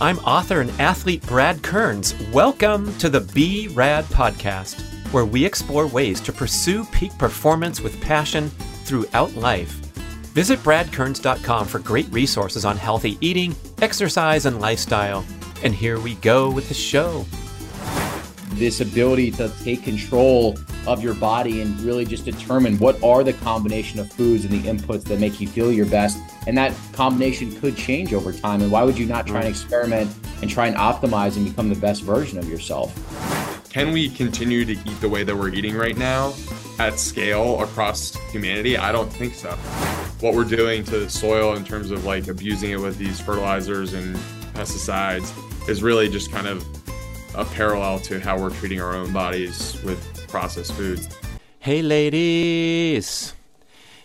I'm author and athlete Brad Kearns. Welcome to the Be Rad podcast, where we explore ways to pursue peak performance with passion throughout life. Visit bradkearns.com for great resources on healthy eating, exercise, and lifestyle. And here we go with the show this ability to take control of your body and really just determine what are the combination of foods and the inputs that make you feel your best. And that combination could change over time. And why would you not try and experiment and try and optimize and become the best version of yourself? Can we continue to eat the way that we're eating right now at scale across humanity? I don't think so. What we're doing to the soil in terms of like abusing it with these fertilizers and pesticides is really just kind of a parallel to how we're treating our own bodies with processed foods. Hey, ladies!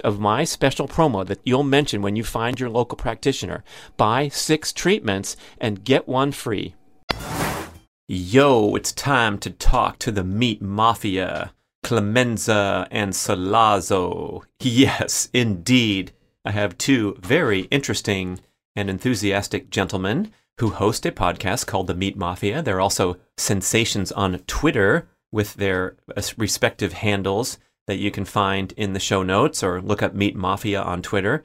of my special promo that you'll mention when you find your local practitioner. Buy six treatments and get one free. Yo, it's time to talk to the meat mafia, Clemenza and Sollozzo. Yes, indeed. I have two very interesting and enthusiastic gentlemen who host a podcast called The Meat Mafia. They're also sensations on Twitter with their uh, respective handles that you can find in the show notes or look up Meat Mafia on Twitter.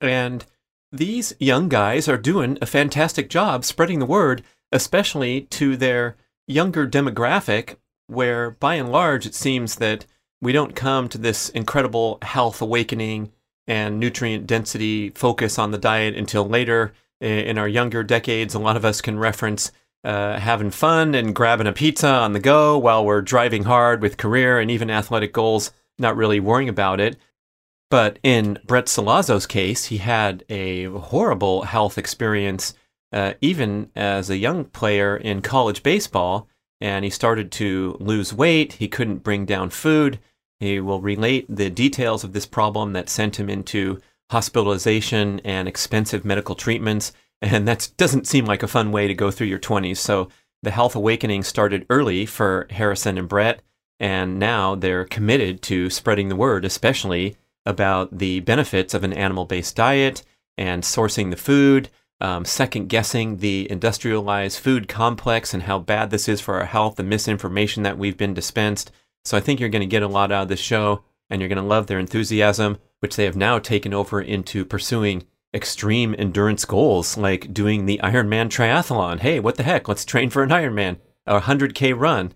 And these young guys are doing a fantastic job spreading the word, especially to their younger demographic, where by and large it seems that we don't come to this incredible health awakening and nutrient density focus on the diet until later in our younger decades. A lot of us can reference uh, having fun and grabbing a pizza on the go while we're driving hard with career and even athletic goals, not really worrying about it. But in Brett Sollozzo's case, he had a horrible health experience, uh, even as a young player in college baseball, and he started to lose weight. He couldn't bring down food. He will relate the details of this problem that sent him into hospitalization and expensive medical treatments. And that doesn't seem like a fun way to go through your 20s. So the health awakening started early for Harrison and Brett, and now they're committed to spreading the word, especially about the benefits of an animal based diet and sourcing the food, um, second guessing the industrialized food complex and how bad this is for our health, the misinformation that we've been dispensed. So I think you're going to get a lot out of this show, and you're going to love their enthusiasm, which they have now taken over into pursuing extreme endurance goals like doing the Ironman triathlon. Hey, what the heck? Let's train for an Ironman, a 100K run,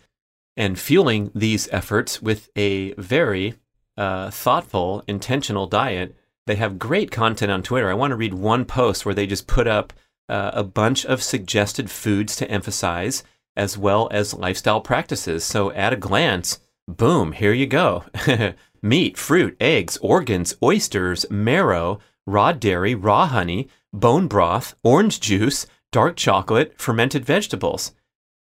and fueling these efforts with a very uh, thoughtful, intentional diet. They have great content on Twitter. I want to read one post where they just put up uh, a bunch of suggested foods to emphasize as well as lifestyle practices. So at a glance, boom, here you go. Meat, fruit, eggs, organs, oysters, marrow, raw dairy, raw honey, bone broth, orange juice, dark chocolate, fermented vegetables.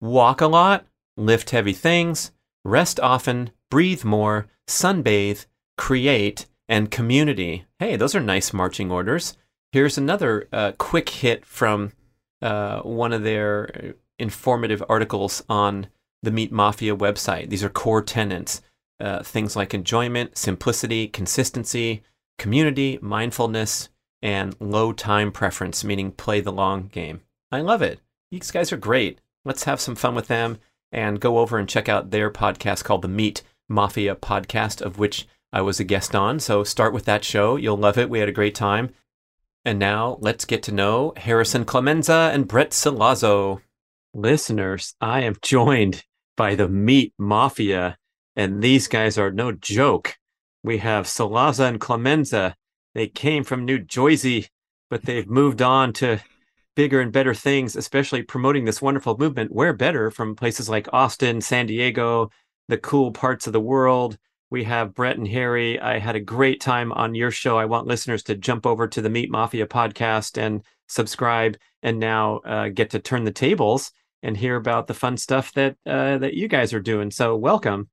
Walk a lot, lift heavy things, rest often, breathe more, sunbathe, create, and community. Hey, those are nice marching orders. Here's another uh, quick hit from uh, one of their informative articles on the Meat Mafia website. These are core tenets uh, things like enjoyment, simplicity, consistency, community, mindfulness, and low time preference, meaning play the long game. I love it. These guys are great. Let's have some fun with them and go over and check out their podcast called the Meat Mafia Podcast, of which I was a guest on. So start with that show. You'll love it. We had a great time. And now let's get to know Harrison Clemenza and Brett Sollozzo. Listeners, I am joined by the Meat Mafia, and these guys are no joke. We have Sollozzo and Clemenza. They came from New Jersey, but they've moved on to bigger and better things, especially promoting this wonderful movement. Where better from places like Austin, San Diego, the cool parts of the world. We have Brett and Harry. I had a great time on your show. I want listeners to jump over to the Meat Mafia podcast and subscribe, and now uh, get to turn the tables and hear about the fun stuff that uh, that you guys are doing. So, welcome.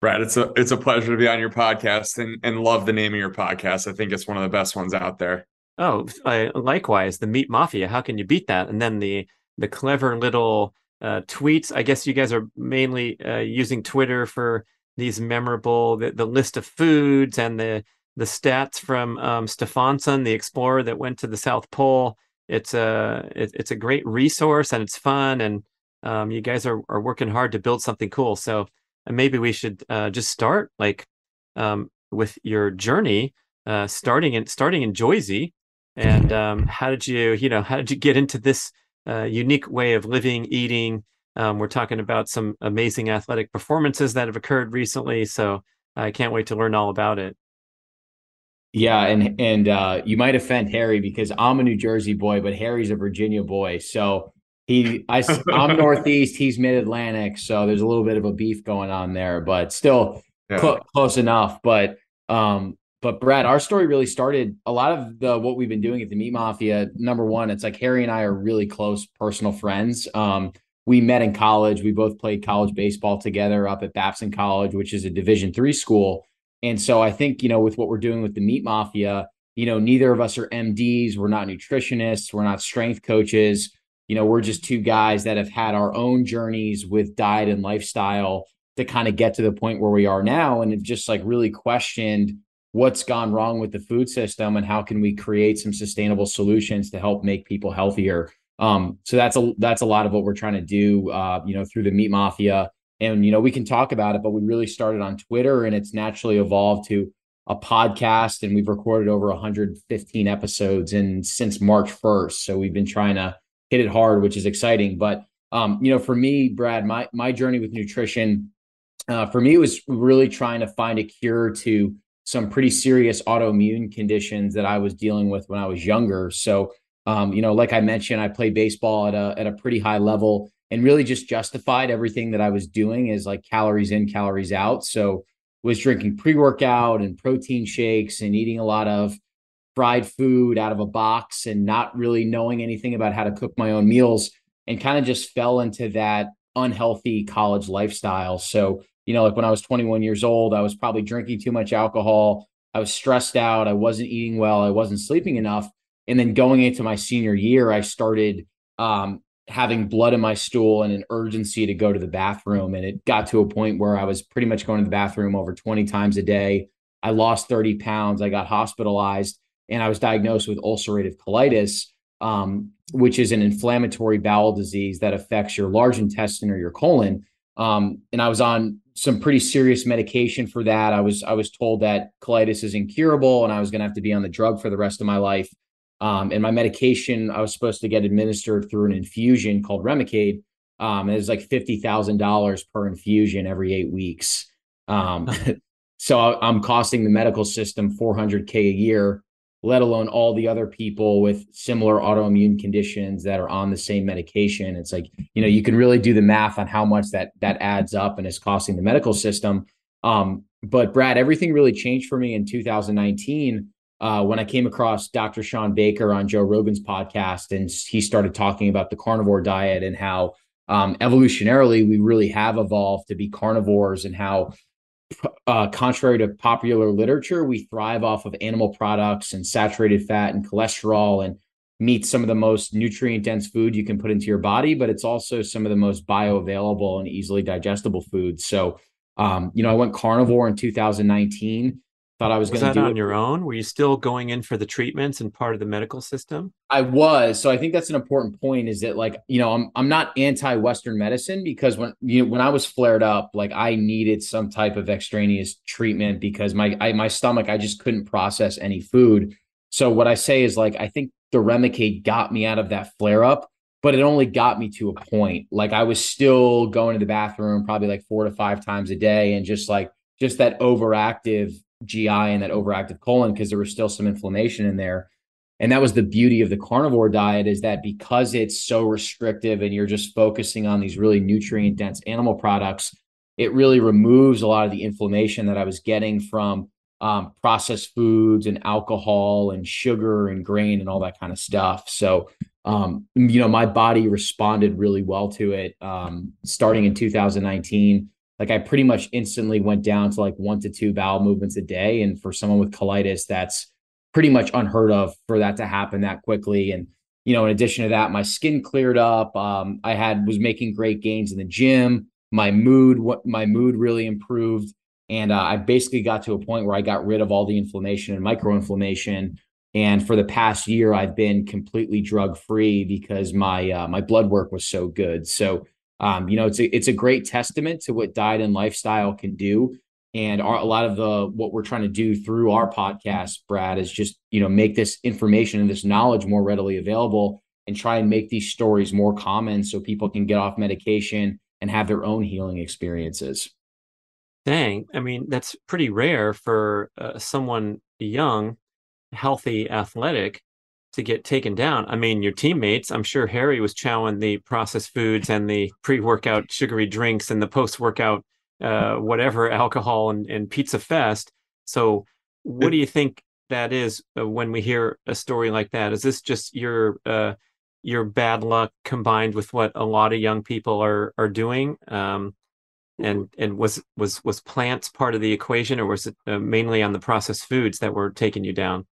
Brad, it's a it's a pleasure to be on your podcast and and love the name of your podcast. I think it's one of the best ones out there. Oh, I, likewise, the Meat Mafia. How can you beat that? And then the the clever little uh, tweets. I guess you guys are mainly uh, using Twitter for these memorable the, the list of foods and the the stats from um, Stefansson, the explorer that went to the South Pole. It's a it, it's a great resource and it's fun and um, you guys are are working hard to build something cool. So uh, maybe we should uh, just start like um, with your journey, uh, starting in starting in Jersey. And um, how did you you know how did you get into this uh, unique way of living eating? Um, we're talking about some amazing athletic performances that have occurred recently so i can't wait to learn all about it. Yeah and and uh, you might offend harry because i'm a new jersey boy but harry's a virginia boy. So he I, i'm northeast he's mid-atlantic so there's a little bit of a beef going on there but still yeah. cl- close enough but um but Brad, our story really started a lot of the what we've been doing at the Meat Mafia. Number one, it's like Harry and I are really close personal friends. Um, we met in college. We both played college baseball together up at Babson College, which is a Division three school. And so I think you know with what we're doing with the Meat Mafia, you know, neither of us are MDs. We're not nutritionists. We're not strength coaches. You know, we're just two guys that have had our own journeys with diet and lifestyle to kind of get to the point where we are now, and have just like really questioned what's gone wrong with the food system and how can we create some sustainable solutions to help make people healthier. Um, so that's a that's a lot of what we're trying to do uh, you know through the meat mafia. And you know we can talk about it but we really started on twitter and it's naturally evolved to a podcast and we've recorded over 115 episodes and since march 1st so we've been trying to hit it hard which is exciting but um, you know for me brad my my journey with nutrition uh, for me was really trying to find a cure to some pretty serious autoimmune conditions that I was dealing with when I was younger. So, um, you know, like I mentioned, I played baseball at a at a pretty high level and really just justified everything that I was doing as like calories in, calories out. So, was drinking pre-workout and protein shakes and eating a lot of fried food out of a box and not really knowing anything about how to cook my own meals and kind of just fell into that unhealthy college lifestyle. So you know, like when I was 21 years old, I was probably drinking too much alcohol. I was stressed out. I wasn't eating well. I wasn't sleeping enough. And then going into my senior year, I started um, having blood in my stool and an urgency to go to the bathroom. And it got to a point where I was pretty much going to the bathroom over 20 times a day. I lost 30 pounds. I got hospitalized and I was diagnosed with ulcerative colitis, um, which is an inflammatory bowel disease that affects your large intestine or your colon. Um, and I was on some pretty serious medication for that. I was I was told that colitis is incurable and I was going to have to be on the drug for the rest of my life. Um, and my medication I was supposed to get administered through an infusion called Remicade. Um, it was like fifty thousand dollars per infusion every eight weeks. Um, so I'm costing the medical system four hundred k a year let alone all the other people with similar autoimmune conditions that are on the same medication. It's like, you know, you can really do the math on how much that that adds up and is costing the medical system. Um, but Brad, everything really changed for me in 2019 uh, when I came across Dr. Shawn Baker on Joe Rogan's podcast, and he started talking about the carnivore diet and how um, evolutionarily we really have evolved to be carnivores, and how uh, contrary to popular literature, we thrive off of animal products and saturated fat and cholesterol and meat, some of the most nutrient dense food you can put into your body, but it's also some of the most bioavailable and easily digestible foods. So, um, you know, I went carnivore in 2019 thought I was, was going to do on it. your own. Were you still going in for the treatments and part of the medical system? I was. So I think that's an important point. Is that like you know I'm I'm not anti Western medicine because when you know when I was flared up, like I needed some type of extraneous treatment because my I, my stomach I just couldn't process any food. So what I say is like I think the Remicade got me out of that flare up, but it only got me to a point. Like I was still going to the bathroom probably like four to five times a day, and just like just that overactive GI and that overactive colon because there was still some inflammation in there. And that was the beauty of the carnivore diet is that because it's so restrictive and you're just focusing on these really nutrient dense animal products, it really removes a lot of the inflammation that I was getting from um, processed foods and alcohol and sugar and grain and all that kind of stuff. So, um, you know, my body responded really well to it um, starting in 2019 like I pretty much instantly went down to like one to two bowel movements a day. And for someone with colitis, that's pretty much unheard of for that to happen that quickly. And, you know, in addition to that, my skin cleared up. Um, I had was making great gains in the gym. My mood, what my mood really improved. And uh, I basically got to a point where I got rid of all the inflammation and microinflammation. And for the past year, I've been completely drug free because my uh, my blood work was so good. So um, you know, it's a it's a great testament to what diet and lifestyle can do. And our, a lot of the what we're trying to do through our podcast, Brad, is just you know make this information and this knowledge more readily available, and try and make these stories more common so people can get off medication and have their own healing experiences. Dang, I mean that's pretty rare for uh, someone young, healthy, athletic to get taken down. I mean, your teammates, I'm sure Harry was chowing the processed foods and the pre workout sugary drinks and the post workout, uh, whatever alcohol and, and pizza fest. So, what do you think that is uh, when we hear a story like that? Is this just your uh, your bad luck combined with what a lot of young people are are doing? Um, and and was was was plants part of the equation, or was it uh, mainly on the processed foods that were taking you down?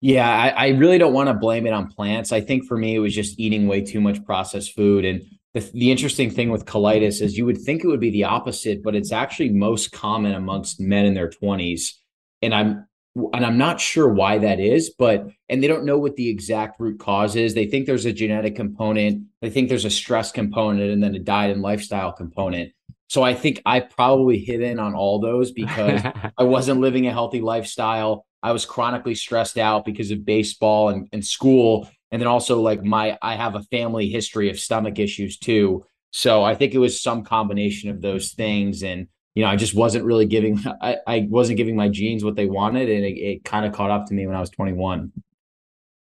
Yeah, I, I really don't want to blame it on plants. I think for me, it was just eating way too much processed food. And the, the interesting thing with colitis is you would think it would be the opposite, but it's actually most common amongst men in their 20s. And I'm and I'm not sure why that is, but and they don't know what the exact root cause is. They think there's a genetic component, they think there's a stress component, and then a diet and lifestyle component. So I think I probably hit in on all those because I wasn't living a healthy lifestyle. I was chronically stressed out because of baseball and, and school. And then also like my I have a family history of stomach issues too. So I think it was some combination of those things. And you know, I just wasn't really giving I, I wasn't giving my genes what they wanted. And it, it kind of caught up to me when I was 21.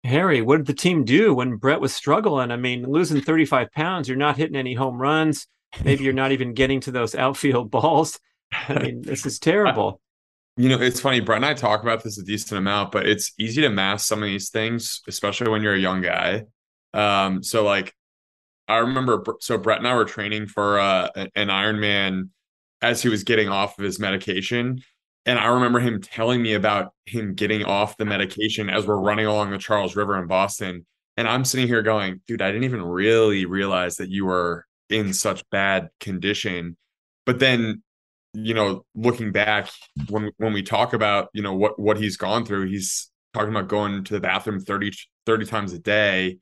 Harry, what did the team do when Brett was struggling? I mean, losing 35 pounds, you're not hitting any home runs. Maybe you're not even getting to those outfield balls. I mean, this is terrible. You know, it's funny. Brett and I talk about this a decent amount, but it's easy to mask some of these things, especially when you're a young guy. Um, so like, I remember. So Brett and I were training for uh, an Ironman as he was getting off of his medication, and I remember him telling me about him getting off the medication as we're running along the Charles River in Boston. And I'm sitting here going, dude, I didn't even really realize that you were in such bad condition. But then you know, looking back when when we talk about, you know, what what he's gone through, he's talking about going to the bathroom 30 30 times a day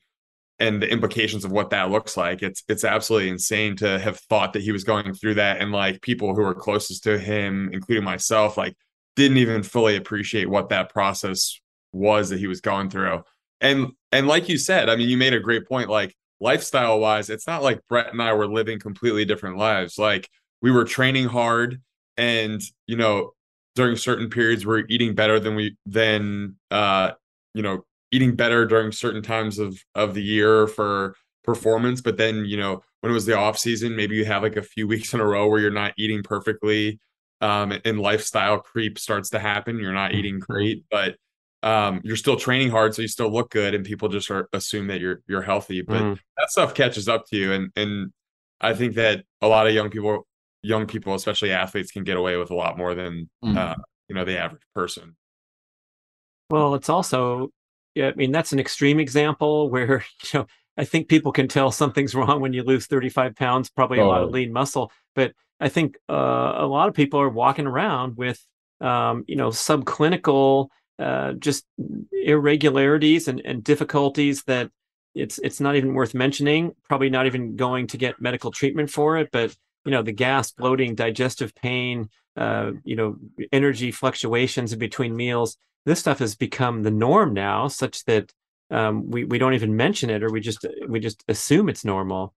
and the implications of what that looks like. It's it's absolutely insane to have thought that he was going through that and like people who are closest to him, including myself, like didn't even fully appreciate what that process was that he was going through. And and like you said, I mean, you made a great point like lifestyle wise, it's not like Brett and I were living completely different lives. Like we were training hard and you know during certain periods we're eating better than we than uh you know eating better during certain times of of the year for performance but then you know when it was the off season maybe you have like a few weeks in a row where you're not eating perfectly um and lifestyle creep starts to happen you're not eating mm-hmm. great but um you're still training hard so you still look good and people just are, assume that you're you're healthy but mm. that stuff catches up to you and and I think that a lot of young people young people, especially athletes, can get away with a lot more than mm. uh, you know the average person. Well, it's also, yeah, I mean, that's an extreme example where you know I think people can tell something's wrong when you lose 35 pounds, probably oh. a lot of lean muscle. But I think uh, a lot of people are walking around with, um, you know, subclinical, uh, just irregularities and, and difficulties that it's it's not even worth mentioning. Probably not even going to get medical treatment for it. But you know, the gas, bloating, digestive pain, uh, you know, energy fluctuations in between meals. This stuff has become the norm now, such that um, we we don't even mention it, or we just we just assume it's normal.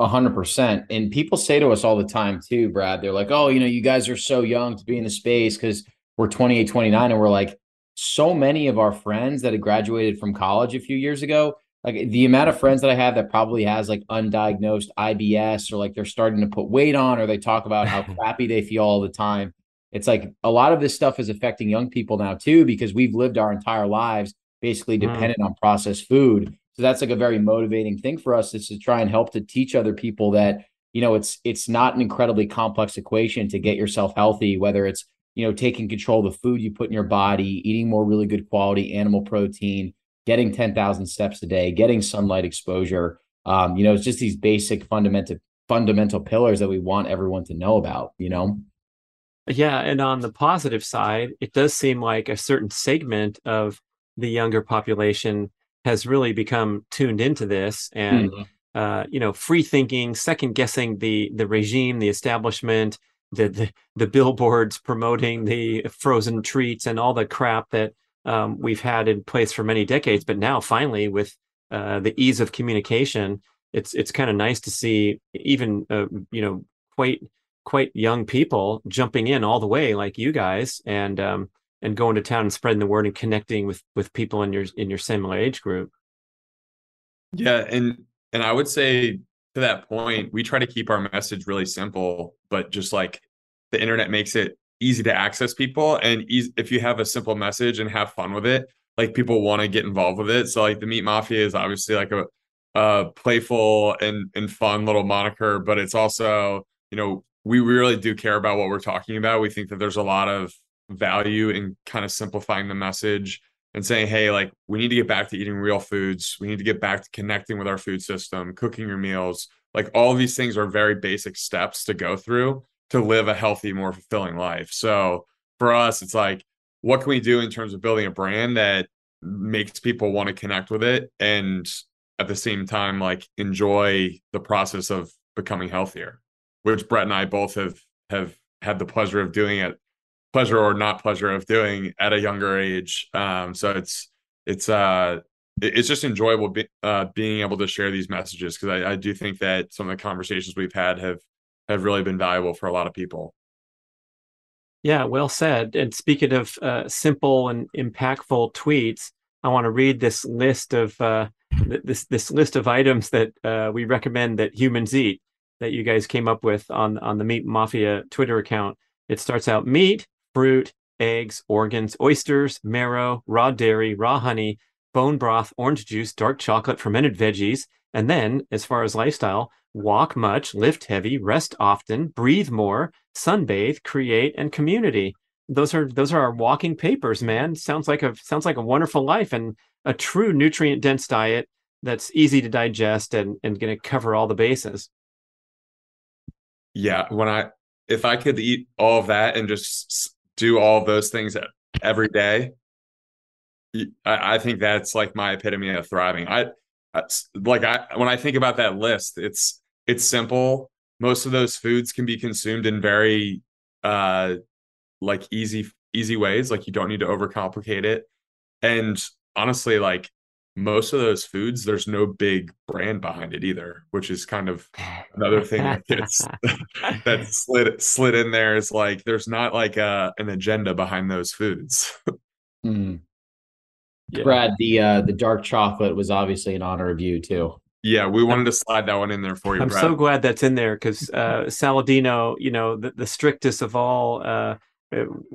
A hundred percent. And people say to us all the time too, Brad. They're like, "Oh, you know, you guys are so young to be in the space because we're 28, 29," and we're like, so many of our friends that had graduated from college a few years ago, like the amount of friends that I have that probably has like undiagnosed IBS or like they're starting to put weight on or they talk about how crappy they feel all the time. It's like a lot of this stuff is affecting young people now too because we've lived our entire lives basically mm. dependent on processed food. So that's like a very motivating thing for us is to try and help to teach other people that you know it's it's not an incredibly complex equation to get yourself healthy whether it's you know taking control of the food you put in your body eating more really good quality animal protein getting 10,000 steps a day getting sunlight exposure um, you know it's just these basic fundamental fundamental pillars that we want everyone to know about you know yeah and on the positive side it does seem like a certain segment of the younger population has really become tuned into this and mm-hmm. uh, you know free thinking second guessing the the regime the establishment the, the, the billboards promoting the frozen treats and all the crap that um, we've had in place for many decades but now finally with uh, the ease of communication it's it's kind of nice to see even uh, you know quite quite young people jumping in all the way like you guys and um, and going to town and spreading the word and connecting with with people in your in your similar age group. Yeah and and i would say to that point we try to keep our message really simple but just like the internet makes it easy to access people and easy, if you have a simple message and have fun with it like people want to get involved with it so like the meat mafia is obviously like a, a playful and and fun little moniker but it's also you know we really do care about what we're talking about we think that there's a lot of value in kind of simplifying the message and saying, hey, like we need to get back to eating real foods. We need to get back to connecting with our food system, cooking your meals. Like all these things are very basic steps to go through to live a healthy, more fulfilling life. So for us, it's like, what can we do in terms of building a brand that makes people want to connect with it and at the same time like enjoy the process of becoming healthier which brett and i both have have had the pleasure of doing it pleasure or not pleasure of doing at a younger age. Um, so it's it's uh it's just enjoyable be, uh, being able to share these messages because I, I do think that some of the conversations we've had have have really been valuable for a lot of people. Yeah, well said. And speaking of uh, simple and impactful tweets, I want to read this list of uh, this this list of items that uh, we recommend that humans eat that you guys came up with on on the Meat Mafia Twitter account. It starts out meat, fruit, eggs, organs, oysters, marrow, raw dairy, raw honey, bone broth, orange juice, dark chocolate, fermented veggies. And then, as far as lifestyle, walk much, lift heavy, rest often, breathe more, sunbathe, create, and community. Those are those are our walking papers, man. Sounds like a sounds like a wonderful life and a true nutrient dense diet that's easy to digest and, and going to cover all the bases. Yeah, when I if I could eat all of that and just do all those things every day, I, I think that's like my epitome of thriving. I like I when I think about that list, it's it's simple. Most of those foods can be consumed in very uh like easy easy ways. Like you don't need to overcomplicate it. And honestly, like most of those foods, there's no big brand behind it either, which is kind of another thing that gets that slid slid in there is like there's not like a an agenda behind those foods. mm. yeah. Brad, the uh the dark chocolate was obviously in honor of you too. Yeah, we wanted to slide that one in there for you. I'm Brad. so glad that's in there because uh, Saladino, you know, the, the strictest of all uh,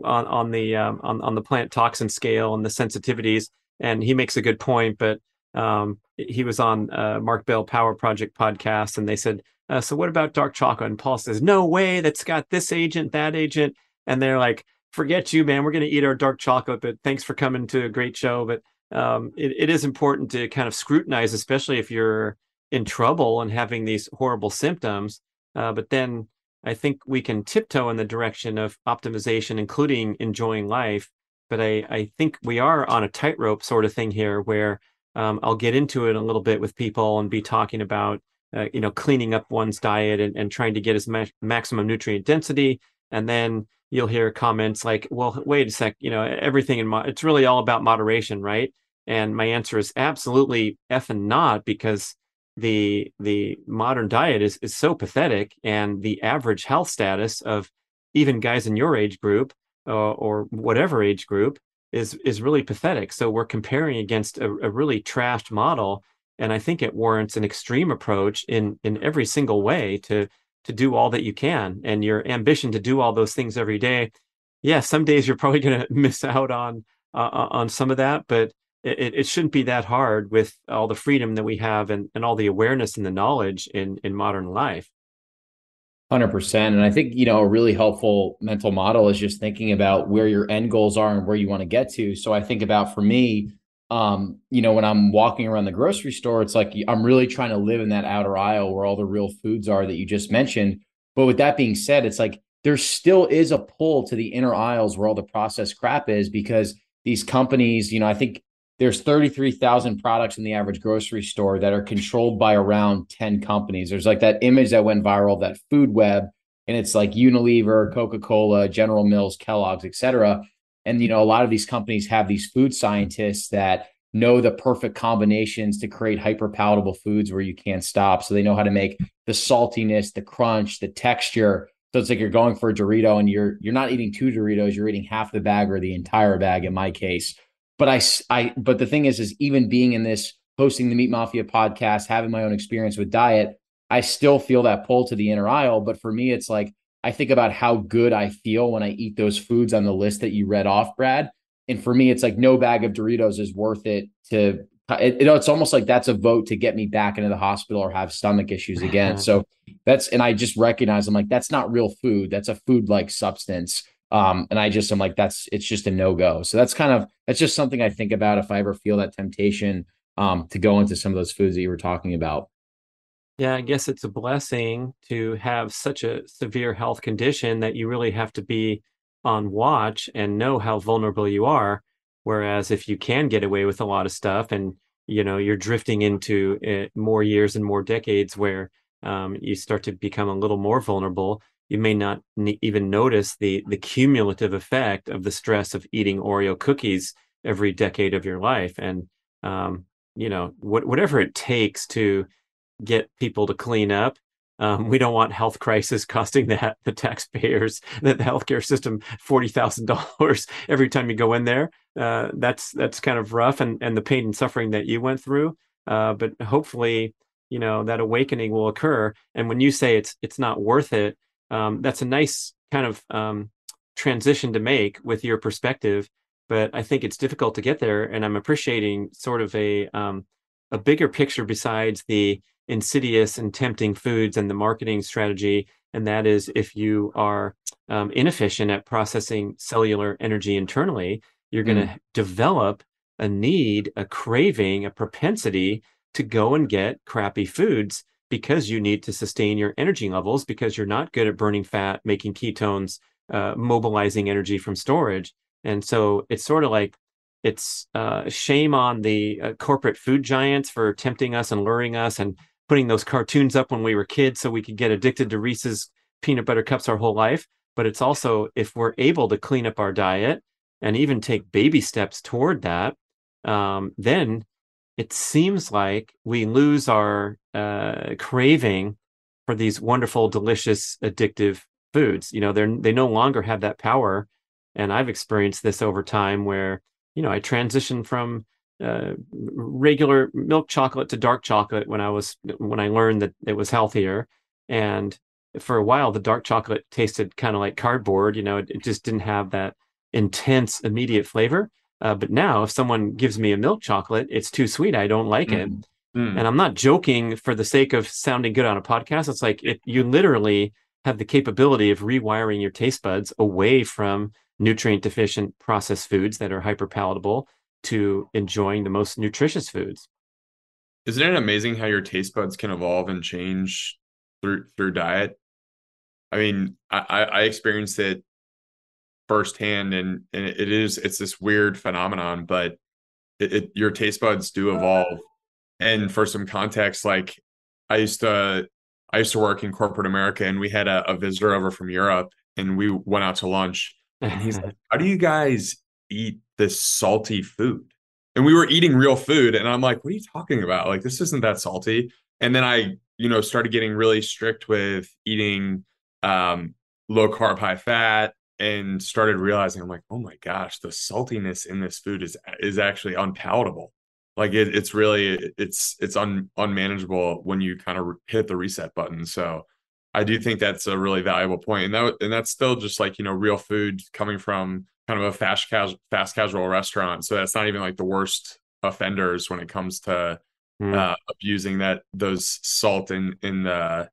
on on the um, on on the plant toxin scale and the sensitivities and he makes a good point. But um, he was on uh, Mark Bell Power Project podcast, and they said Uh, so what about dark chocolate? And Paul says, no way, that's got this agent, that agent. And they're like, forget you, man. We're going to eat our dark chocolate, but thanks for coming to a great show. But um, it, it is important to kind of scrutinize, especially if you're in trouble and having these horrible symptoms. Uh, but then I think we can tiptoe in the direction of optimization, including enjoying life. But I, I think we are on a tightrope sort of thing here where um, I'll get into it a little bit with people and be talking about, uh, you know, cleaning up one's diet and, and trying to get as ma- maximum nutrient density. And then you'll hear comments like, well, wait a sec, you know, everything in, mo- it's really all about moderation, right? And my answer is absolutely effing not because the the modern diet is is so pathetic and the average health status of even guys in your age group uh, or whatever age group is is really pathetic so we're comparing against a, a really trashed model and i think it warrants an extreme approach in in every single way to to do all that you can and your ambition to do all those things every day yeah some days you're probably going to miss out on uh, on some of that but it, it shouldn't be that hard with all the freedom that we have and, and all the awareness and the knowledge in, in modern life. 100%. And I think, you know, a really helpful mental model is just thinking about where your end goals are and where you want to get to. So I think about for me, um, you know, when I'm walking around the grocery store, it's like I'm really trying to live in that outer aisle where all the real foods are that you just mentioned. But with that being said, it's like there still is a pull to the inner aisles where all the processed crap is because these companies, you know, I think there's 33,000 products in the average grocery store that are controlled by around 10 companies. There's like that image that went viral, that food web, and it's like Unilever, Coca-Cola, General Mills, Kellogg's, et cetera. And you know, a lot of these companies have these food scientists that know the perfect combinations to create hyper palatable foods where you can't stop. So they know how to make the saltiness, the crunch, the texture. So it's like you're going for a Dorito and you're you're not eating two Doritos, you're eating half the bag or the entire bag in my case but I, I, but the thing is, is even being in this, hosting the Meat Mafia podcast, having my own experience with diet, I still feel that pull to the inner aisle. But for me, it's like I think about how good I feel when I eat those foods on the list that you read off, Brad. And for me, it's like no bag of Doritos is worth it to. It, you know, it's almost like that's a vote to get me back into the hospital or have stomach issues again. so that's, and I just recognize I'm like, that's not real food. That's a food like substance. Um, and I just I'm like, that's it's just a no go. So that's kind of that's just something I think about if I ever feel that temptation um, to go into some of those foods that you were talking about. Yeah, I guess it's a blessing to have such a severe health condition that you really have to be on watch and know how vulnerable you are. Whereas if you can get away with a lot of stuff and you know you're drifting into uh, more years and more decades where um, you start to become a little more vulnerable you may not even notice the the cumulative effect of the stress of eating Oreo cookies every decade of your life. And um, you know, what, whatever it takes to get people to clean up. Um, we don't want health crisis costing the the taxpayers, the, the healthcare system forty thousand dollars every time you go in there. Uh, that's that's kind of rough, and and the pain and suffering that you went through. Uh, but hopefully, you know that awakening will occur. And when you say it's it's not worth it, um, that's a nice kind of um, transition to make with your perspective but i think it's difficult to get there and i'm appreciating sort of a um, a bigger picture besides the insidious and tempting foods and the marketing strategy and that is if you are um, inefficient at processing cellular energy internally you're going to mm. develop a need a craving a propensity to go and get crappy foods because you need to sustain your energy levels because you're not good at burning fat, making ketones, uh, mobilizing energy from storage. And so it's sort of like it's uh, shame on the uh, corporate food giants for tempting us and luring us and putting those cartoons up when we were kids so we could get addicted to Reese's peanut butter cups our whole life. But it's also if we're able to clean up our diet and even take baby steps toward that, um, then it seems like we lose our uh, craving for these wonderful, delicious, addictive foods. You know, they're they no longer have that power. And I've experienced this over time where, you know, I transitioned from uh, regular milk chocolate to dark chocolate when I was when I learned that it was healthier. And for a while, the dark chocolate tasted kind of like cardboard. You know, it, it just didn't have that intense, immediate flavor. Uh, but now, if someone gives me a milk chocolate, it's too sweet. I don't like mm-hmm. it. Mm. And I'm not joking for the sake of sounding good on a podcast. It's like it, you literally have the capability of rewiring your taste buds away from nutrient deficient processed foods that are hyper palatable to enjoying the most nutritious foods. Isn't it amazing how your taste buds can evolve and change through through diet? I mean, I, I experienced it firsthand, and and it is it's this weird phenomenon, but it, it your taste buds do evolve. And for some context, like I used to I used to work in corporate America, and we had a, a visitor over from Europe, and we went out to lunch, and he's like, "How do you guys eat this salty food?" And we were eating real food, and I'm like, "What are you talking about? Like this isn't that salty." And then I, you know, started getting really strict with eating um, low carb, high fat, and started realizing I'm like, oh my gosh, the saltiness in this food is is actually unpalatable. Like it, it's really it's it's un, unmanageable when you kind of hit the reset button. So I do think that's a really valuable point, and that and that's still just like you know real food coming from kind of a fast casual fast casual restaurant. So that's not even like the worst offenders when it comes to mm. uh, abusing that those salt in in the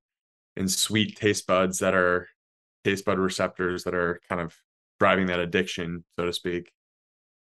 in sweet taste buds that are taste bud receptors that are kind of driving that addiction, so to speak.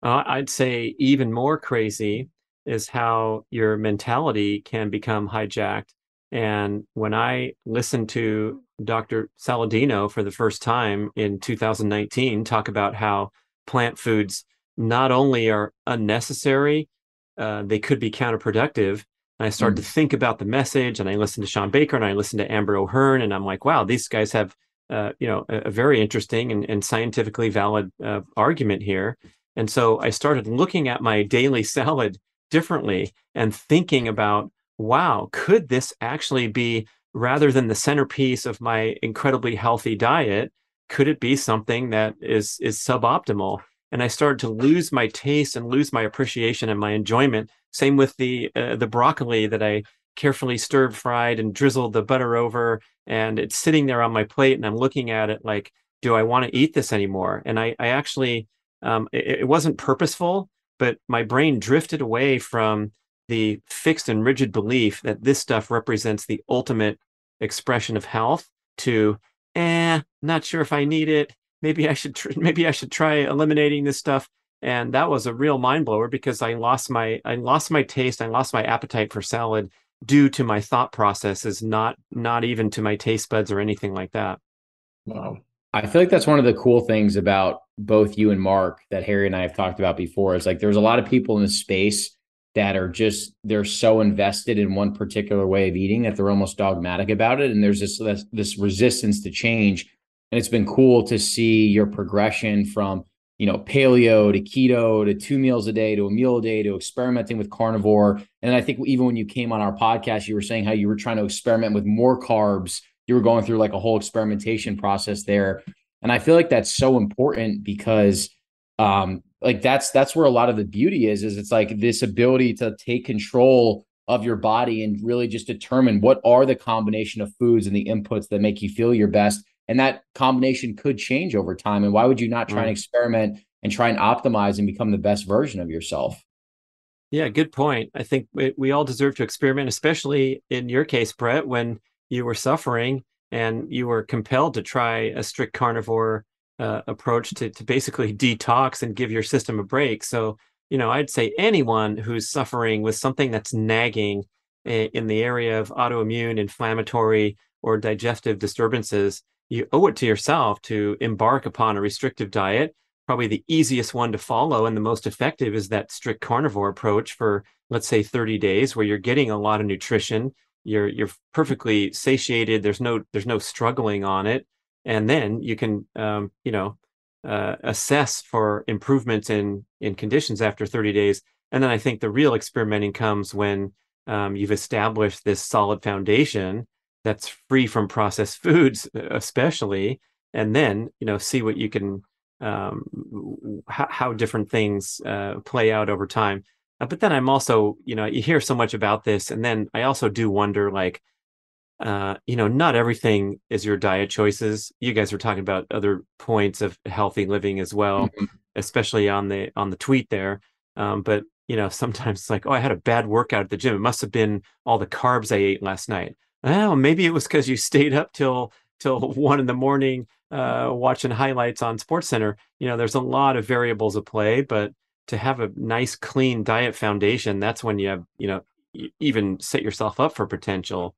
Uh, I'd say even more crazy is how your mentality can become hijacked. And when I listened to Dr. Saladino for the first time in 2019 talk about how plant foods not only are unnecessary, uh, they could be counterproductive. And I started mm. to think about the message, and I listened to Shawn Baker and I listened to Amber O'Hearn, and I'm like, wow, these guys have uh, you know, a, a, very interesting and, and scientifically valid uh, argument here. And so I started looking at my daily salad differently and thinking about, wow, could this actually be rather than the centerpiece of my incredibly healthy diet? Could it be something that is is suboptimal? And I started to lose my taste and lose my appreciation and my enjoyment. Same with the uh, the broccoli that I carefully stir fried and drizzled the butter over and it's sitting there on my plate and i'm looking at it like do i want to eat this anymore and i, I actually um, it, it, wasn't purposeful but my brain drifted away from the fixed and rigid belief that this stuff represents the ultimate expression of health to eh not sure if i need it maybe i should tr- maybe i should try eliminating this stuff and that was a real mind blower because i lost my i lost my taste i lost my appetite for salad due to my thought processes, not not even to my taste buds or anything like that. Wow. I feel like that's one of the cool things about both you and Mark that Harry and I have talked about before is like there's a lot of people in the space that are just they're so invested in one particular way of eating that they're almost dogmatic about it and there's this this, this resistance to change and it's been cool to see your progression from you know, paleo to keto to two meals a day to a meal a day to experimenting with carnivore. And I think even when you came on our podcast, you were saying how you were trying to experiment with more carbs. You were going through like a whole experimentation process there. And I feel like that's so important because um like that's that's where a lot of the beauty is is it's like this ability to take control of your body and really just determine what are the combination of foods and the inputs that make you feel your best. And that combination could change over time. And why would you not try and experiment and try and optimize and become the best version of yourself? Yeah good point. I think we, we all deserve to experiment especially in your case brett when you were suffering and you were compelled to try a strict carnivore uh, approach to, to basically detox and give your system a break so you know i'd say anyone who's suffering with something that's nagging in the area of autoimmune inflammatory or digestive disturbances you owe it to yourself to embark upon a restrictive diet. Probably the easiest one to follow and the most effective is that strict carnivore approach for, let's say, 30 days, where you're getting a lot of nutrition. You're you're perfectly satiated. There's no there's no struggling on it, and then you can um, you know uh, assess for improvements in in conditions after 30 days. And then I think the real experimenting comes when um, you've established this solid foundation that's free from processed foods, especially, and then you know see what you can um, how, how different things uh, play out over time. Uh, but then I'm also you know you hear so much about this, and then I also do wonder like. Uh, you know, not everything is your diet choices. You guys were talking about other points of healthy living as well, mm-hmm. especially on the on the tweet there. Um, but you know, sometimes it's like, oh, I had a bad workout at the gym. It must have been all the carbs I ate last night. Oh, maybe it was because you stayed up till till one in the morning uh, watching highlights on Sports Center. You know, there's a lot of variables at play, but to have a nice, clean diet foundation, that's when you have, you know, even set yourself up for potential.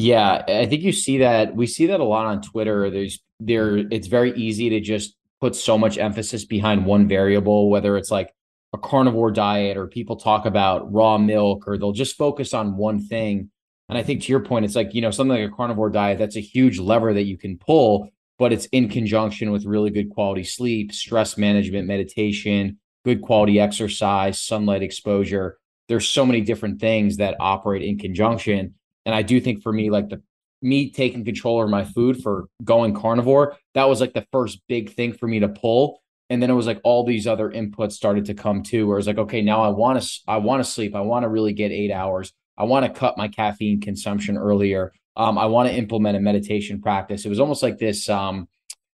Yeah, I think you see that. We see that a lot on Twitter. There's there. It's very easy to just put so much emphasis behind one variable, whether it's like a carnivore diet or people talk about raw milk or they'll just focus on one thing. And I think to your point, it's like, you know, something like a carnivore diet, that's a huge lever that you can pull, but it's in conjunction with really good quality sleep, stress management, meditation, good quality exercise, sunlight exposure. There's so many different things that operate in conjunction. And I do think for me, like the me taking control over my food for going carnivore, that was like the first big thing for me to pull. And then it was like all these other inputs started to come too where it's like okay now i want to i want to sleep. I want to really get eight hours. I want to cut my caffeine consumption earlier. Um, i want to implement a meditation practice. It was almost like this um,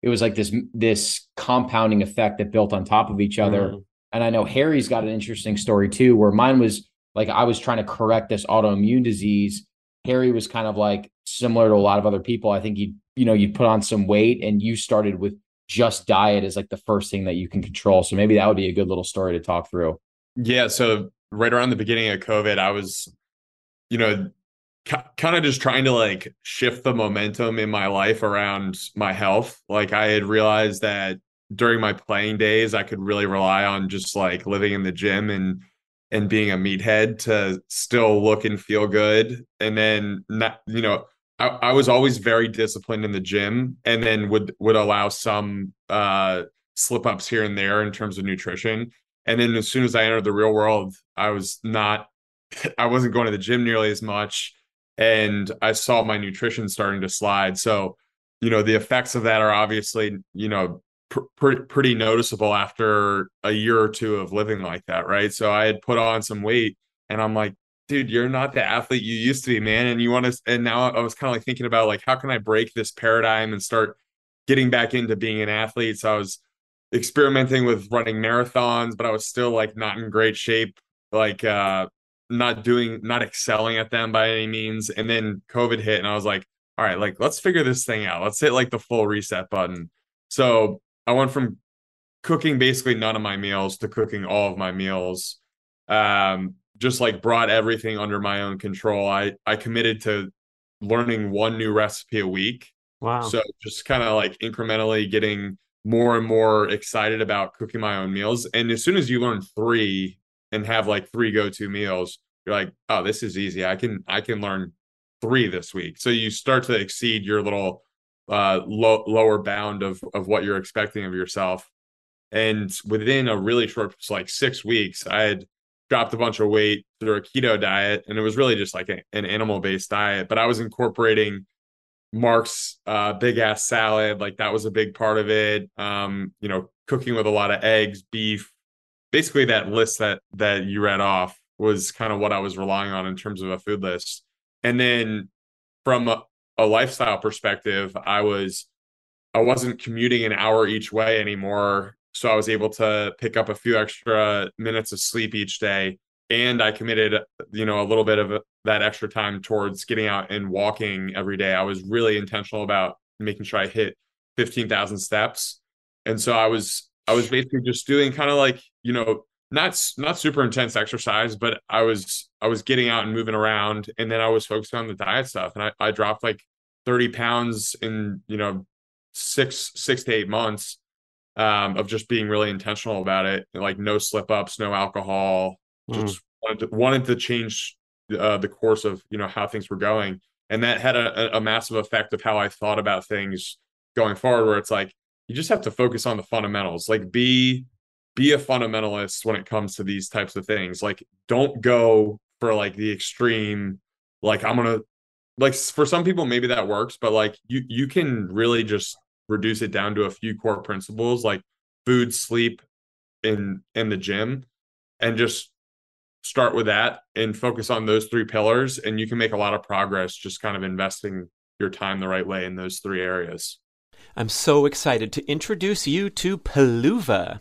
it was like this this compounding effect that built on top of each other. Mm. and i know harry's got an interesting story too where mine was like i was trying to correct this autoimmune disease harry was kind of like similar to a lot of other people i think you you know you put on some weight and you started with just diet is like the first thing that you can control. So maybe that would be a good little story to talk through. Yeah. So right around the beginning of COVID, I was, you know, kind of just trying to like shift the momentum in my life around my health. Like I had realized that during my playing days, I could really rely on just like living in the gym and and being a meathead to still look and feel good. And then not, you know, I, I, was always very disciplined in the gym and then would would allow some uh slip ups here and there in terms of nutrition. And then as soon as I entered the real world, I was not I wasn't going to the gym nearly as much and I saw my nutrition starting to slide. So, you know, the effects of that are obviously, you know, pr- pr- pretty noticeable after a year or two of living like that, right? So I had put on some weight and I'm like, dude, you're not the athlete you used to be, man. And you want to, and now I was kind of like thinking about like, how can I break this paradigm and start getting back into being an athlete? So I was experimenting with running marathons, but I was still like not in great shape, like, uh, not doing, not excelling at them by any means. And then COVID hit, and I was like, all right, like, let's figure this thing out. Let's hit like the full reset button. So I went from cooking basically none of my meals to cooking all of my meals. Um, just like brought everything under my own control. I I committed to learning one new recipe a week. Wow. So just kind of like incrementally getting more and more excited about cooking my own meals. And as soon as you learn three and have like three go-to meals, you're like, oh, this is easy. I can I can learn three this week. So you start to exceed your little uh low, lower bound of of what you're expecting of yourself. And within a really short like six weeks, I had dropped a bunch of weight through a keto diet and it was really just like a, an animal based diet but i was incorporating mark's uh, big ass salad like that was a big part of it um you know cooking with a lot of eggs beef basically that list that that you read off was kind of what i was relying on in terms of a food list and then from a lifestyle perspective i was i wasn't commuting an hour each way anymore so I was able to pick up a few extra minutes of sleep each day. And I committed, you know, a little bit of uh, that extra time towards getting out and walking every day. I was really intentional about making sure I hit 15,000 steps. And so I was, I was basically just doing kind of like, you know, not not super intense exercise, but I was I was getting out and moving around, and then I was focused on the diet stuff, and I, I dropped like thirty pounds in you know six six to eight months, um, of just being really intentional about it, like no slip ups, no alcohol. Mm. Just wanted to, wanted to change uh, the course of you know how things were going, and that had a, a massive effect of how I thought about things going forward. Where it's like you just have to focus on the fundamentals, like be be a fundamentalist when it comes to these types of things. Like don't go for like the extreme, like I'm gonna like for some people maybe that works, but like you you can really just reduce it down to a few core principles like food, sleep, in in the gym, and just start with that and focus on those three pillars, and you can make a lot of progress just kind of investing your time the right way in those three areas. I'm so excited to introduce you to Peluva.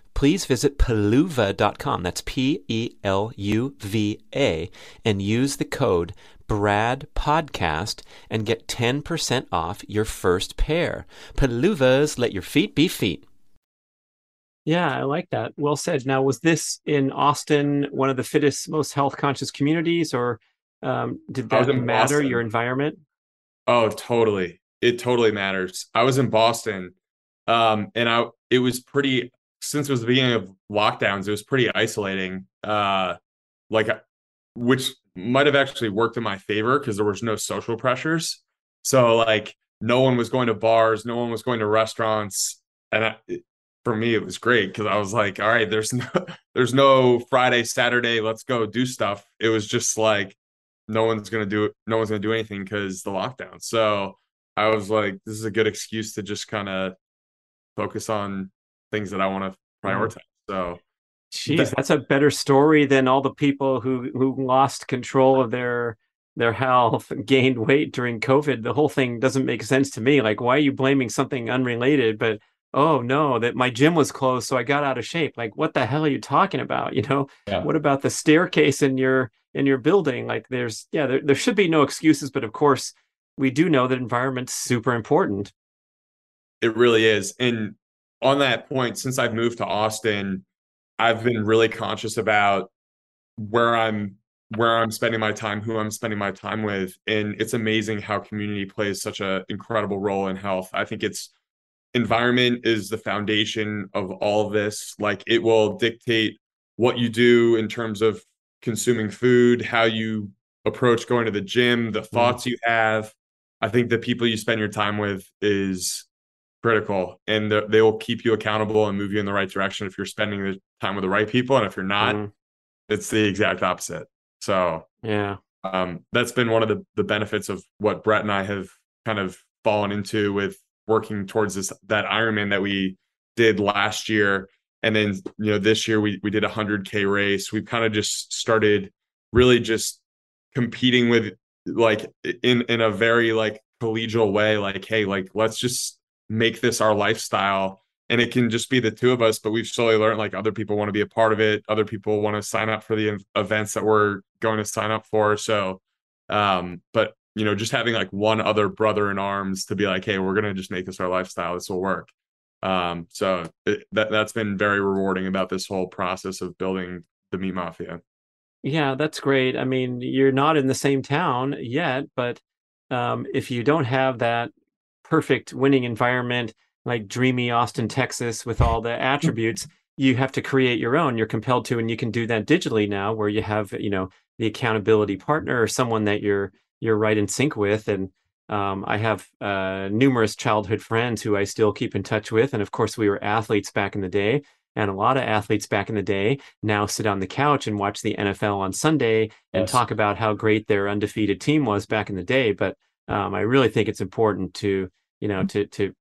please visit peluva.com. That's P E L U V A and use the code Brad Podcast and get 10% off your first pair. Peluvas, let your feet be feet. Yeah, I like that. Well said. Now, was this in Austin, one of the fittest, most health conscious communities, or um, did that matter Boston. your environment? Oh, totally. It totally matters. I was in Boston, um, and I it was pretty since it was the beginning of lockdowns, it was pretty isolating. Uh, like, uh, which might have actually worked in my favor because there was no social pressures. So like, no one was going to bars, no one was going to restaurants, and I, for me, it was great because I was like, all right, there's no, there's no Friday, Saturday, let's go do stuff. It was just like, no one's gonna do it, no one's gonna do anything because the lockdown. So I was like, this is a good excuse to just kind of focus on things that I want to mm. prioritize. So, Jeez, that's a better story than all the people who who lost control of their their health, gained weight during COVID. The whole thing doesn't make sense to me. Like, why are you blaming something unrelated? But oh no, that my gym was closed, so I got out of shape. Like, what the hell are you talking about? You know, yeah. what about the staircase in your in your building? Like, there's yeah, there, there should be no excuses, but of course, we do know that environment's super important. It really is, and on that point, since I've moved to Austin, I've been really conscious about where I'm where I'm spending my time, who I'm spending my time with, and it's amazing how community plays such an incredible role in health. I think it's environment is the foundation of all of this. Like it will dictate what you do in terms of consuming food, how you approach going to the gym, the mm-hmm. thoughts you have. I think the people you spend your time with is critical and they will keep you accountable and move you in the right direction if you're spending the time with the right people and if you're not mm. it's the exact opposite. So yeah. um, that's been one of the, the benefits of what brett and i have kind of fallen into with working towards this that ironman that we did last year. And then you know this year we, we did a 100k race. We've kind of just started really just competing with like in in a very like collegial way like hey like let's just make this our lifestyle and it can just be the two of us but we've slowly learned like other people want to be a part of it. Other people want to sign up for the events that we're going to sign up for. So um but you know just having like one other brother in arms to be like hey we're going to just make this our lifestyle. This will work. Um so it, that that's been very rewarding about this whole process of building the meat mafia. Yeah that's great. I mean you're not in the same town yet but um, if you don't have that perfect winning environment like dreamy Austin, Texas, with all the attributes, you have to create your own. You're compelled to, and you can do that digitally now, where you have you know the accountability partner or someone that you're you're right in sync with. And um, I have uh, numerous childhood friends who I still keep in touch with, and of course we were athletes back in the day. And a lot of athletes back in the day now sit on the couch and watch the NFL on Sunday and Yes. talk about how great their undefeated team was back in the day. But um, I really think it's important to you know to to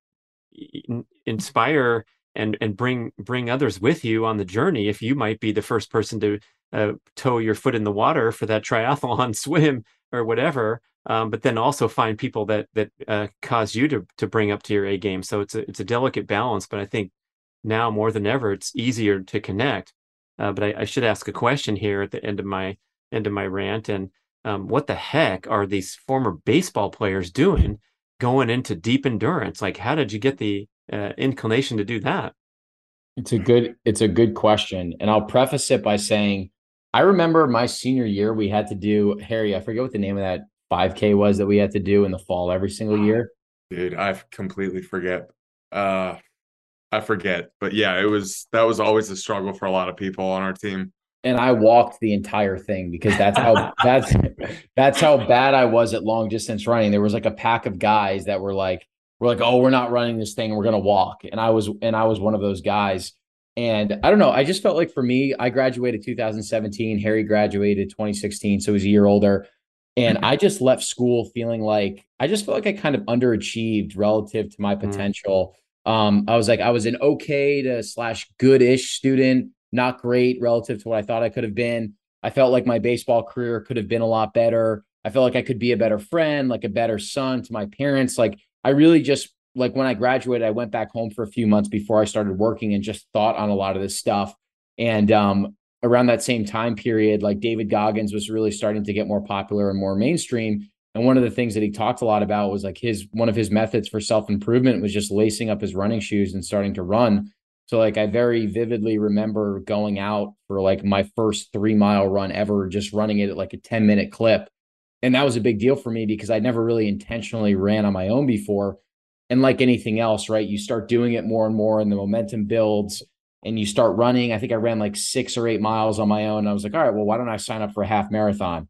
inspire and and bring bring others with you on the journey if you might be the first person to uh, toe your foot in the water for that triathlon swim or whatever um, but then also find people that that uh, cause you to to bring up to your A game. So it's a it's a delicate balance but I think now more than ever it's easier to connect uh, but I, I should ask a question here at the end of my end of my rant and um, what the heck are these former baseball players doing going into deep endurance like how did you get the uh, inclination to do that It's a good it's a good question. And I'll preface it by saying I remember my senior year we had to do Harry, I forget what the name of that 5K was that we had to do in the fall every single year. Dude, I completely forget. Uh I forget. But yeah, it was that was always a struggle for a lot of people on our team. And I walked the entire thing because that's how that's that's how bad I was at long distance running. There was like a pack of guys that were like, we're like, oh, we're not running this thing, we're gonna walk. And I was and I was one of those guys. And I don't know, I just felt like for me, I graduated 2017, Harry graduated 2016, so he was a year older. And I just left school feeling like I just felt like I kind of underachieved relative to my Mm. potential. Um, I was like, I was an okay to slash good-ish student, not great relative to what I thought I could have been. I felt like my baseball career could have been a lot better. I felt like I could be a better friend, like a better son to my parents. Like I really just like when I graduated, I went back home for a few months before I started working and just thought on a lot of this stuff. And um, around that same time period, like David Goggins was really starting to get more popular and more mainstream. And one of the things that he talked a lot about was like his one of his methods for self improvement was just lacing up his running shoes and starting to run. So like I very vividly remember going out for like my first three mile run ever, just running it at like a 10 minute clip. And that was a big deal for me because I never really intentionally ran on my own before. And like anything else, right? You start doing it more and more and the momentum builds and you start running. I think I ran like six or eight miles on my own. And I was like, all right, well, why don't I sign up for a half marathon?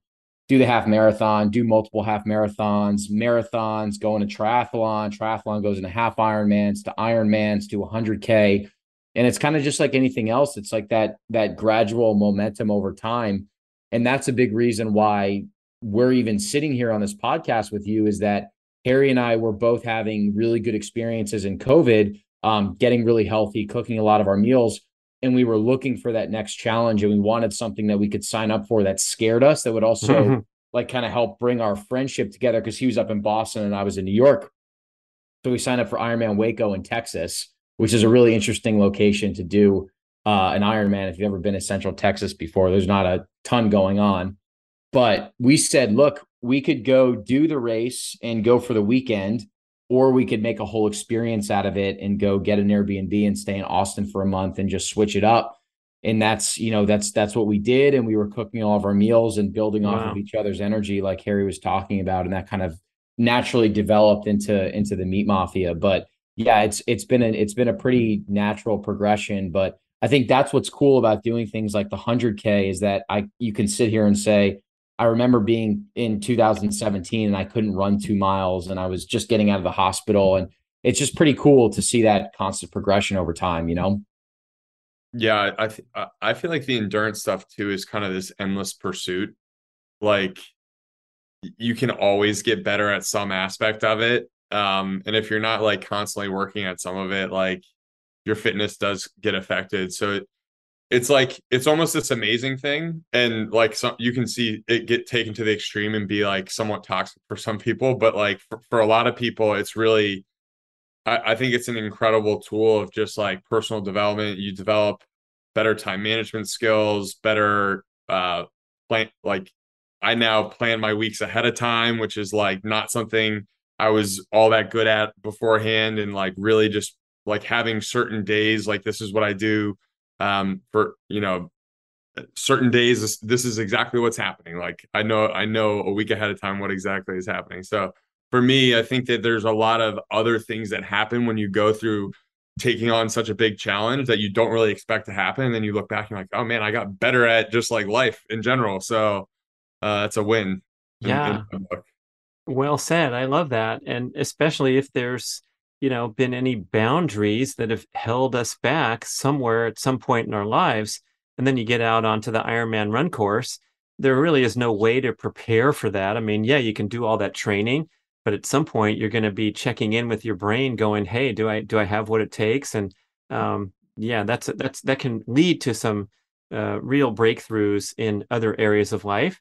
Do the half marathon, do multiple half marathons, marathons, go into triathlon. Triathlon goes into half Ironmans to Ironmans to 100K and it's kind of just like anything else it's like that that gradual momentum over time. And that's a big reason why we're even sitting here on this podcast with you is that harry and i were both having really good experiences in covid um, getting really healthy cooking a lot of our meals and we were looking for that next challenge and we wanted something that we could sign up for that scared us that would also Mhm. like kind of help bring our friendship together because he was up in boston and i was in new york. So we signed up for ironman waco in texas which is a really interesting location to do uh, an Ironman. If you've ever been to Central Texas before, there's not a ton going on. But we said, look, we could go do the race and go for the weekend, or we could make a whole experience out of it and go get an Airbnb and stay in Austin for a month and just switch it up. And that's, you know, that's that's what we did. And we were cooking all of our meals and building off of each other's energy, like Harry was talking about, and that kind of naturally developed into into the meat mafia. But yeah, it's it's been a it's been a pretty natural progression, but I think that's what's cool about doing things like the 100k is that I you can sit here and say I remember being in 2017 and I couldn't run 2 miles and I was just getting out of the hospital and it's just pretty cool to see that constant progression over time, you know. Yeah, I th- I- I feel like the endurance stuff too is kind of this endless pursuit. Like you can always get better at some aspect of it. Um, and if you're not like constantly working at some of it, like your fitness does get affected. So it, it's like it's almost this amazing thing, and like some you can see it get taken to the extreme and be like somewhat toxic for some people, but like for, for a lot of people, it's really I, I think it's an incredible tool of just like personal development. You develop better time management skills, better uh plan like I now plan my weeks ahead of time, which is like not something I was all that good at beforehand and like really just like having certain days like this is what I do um for you know certain days this, this is exactly what's happening like I know I know a week ahead of time what exactly is happening so for me, I think that there's a lot of other things that happen when you go through taking on such a big challenge that you don't really expect to happen. And then you look back and you're like, oh man, I got better at just like life in general. So uh, it's a win. Yeah. In, in well said. I love that. And especially if there's, you know, been any boundaries that have held us back somewhere at some point in our lives. And then you get out onto the Ironman run course. There really is no way to prepare for that. I mean, yeah, you can do all that training, but at some point you're going to be checking in with your brain going hey do i do i have what it takes and um, yeah that's that's that can lead to some uh, real breakthroughs in other areas of life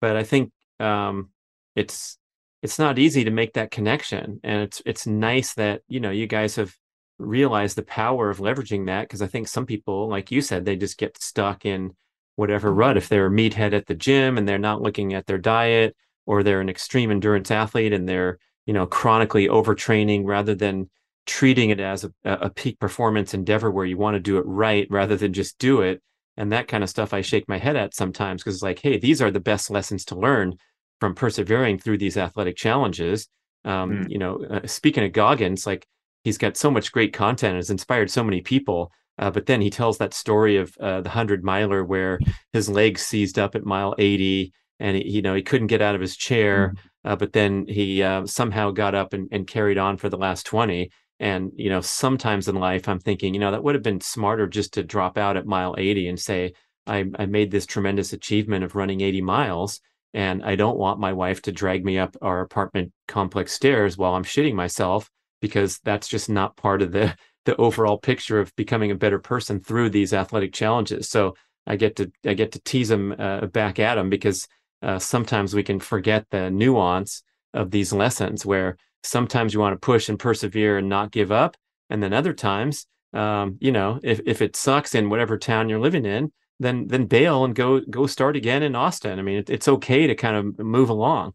but i think um, it's it's not easy to make that connection and it's it's nice that you know you guys have realized the power of leveraging that because i think some people like you said they just get stuck in whatever mm-hmm. rut. If they're a meathead at the gym and they're not looking at their diet or they're an extreme endurance athlete and they're you know chronically overtraining rather than treating it as a, a peak performance endeavor where you want to do it right rather than just do it and that kind of stuff i shake my head at sometimes because it's like hey these are the best lessons to learn from persevering through these athletic challenges um, mm. you know uh, speaking of goggins like he's got so much great content and has inspired so many people uh, but then he tells that story of uh, the 100 miler where his legs seized up at mile 80 and he, you know he couldn't get out of his chair, uh, but then he uh, somehow got up and, and carried on for the last twenty. And you know, sometimes in life, I'm thinking, you know, that would have been smarter just to drop out at mile 80 and say, I, I made this tremendous achievement of running 80 miles, and I don't want my wife to drag me up our apartment complex stairs while I'm shitting myself because that's just not part of the the overall picture of becoming a better person through these athletic challenges. So I get to I get to tease him uh, back at him because uh, sometimes we can forget the nuance of these lessons where sometimes you want to push and persevere and not give up and then other times um, you know if, if it sucks in whatever town you're living in then then bail and go go start again in austin. I mean it, it's okay to kind of move along.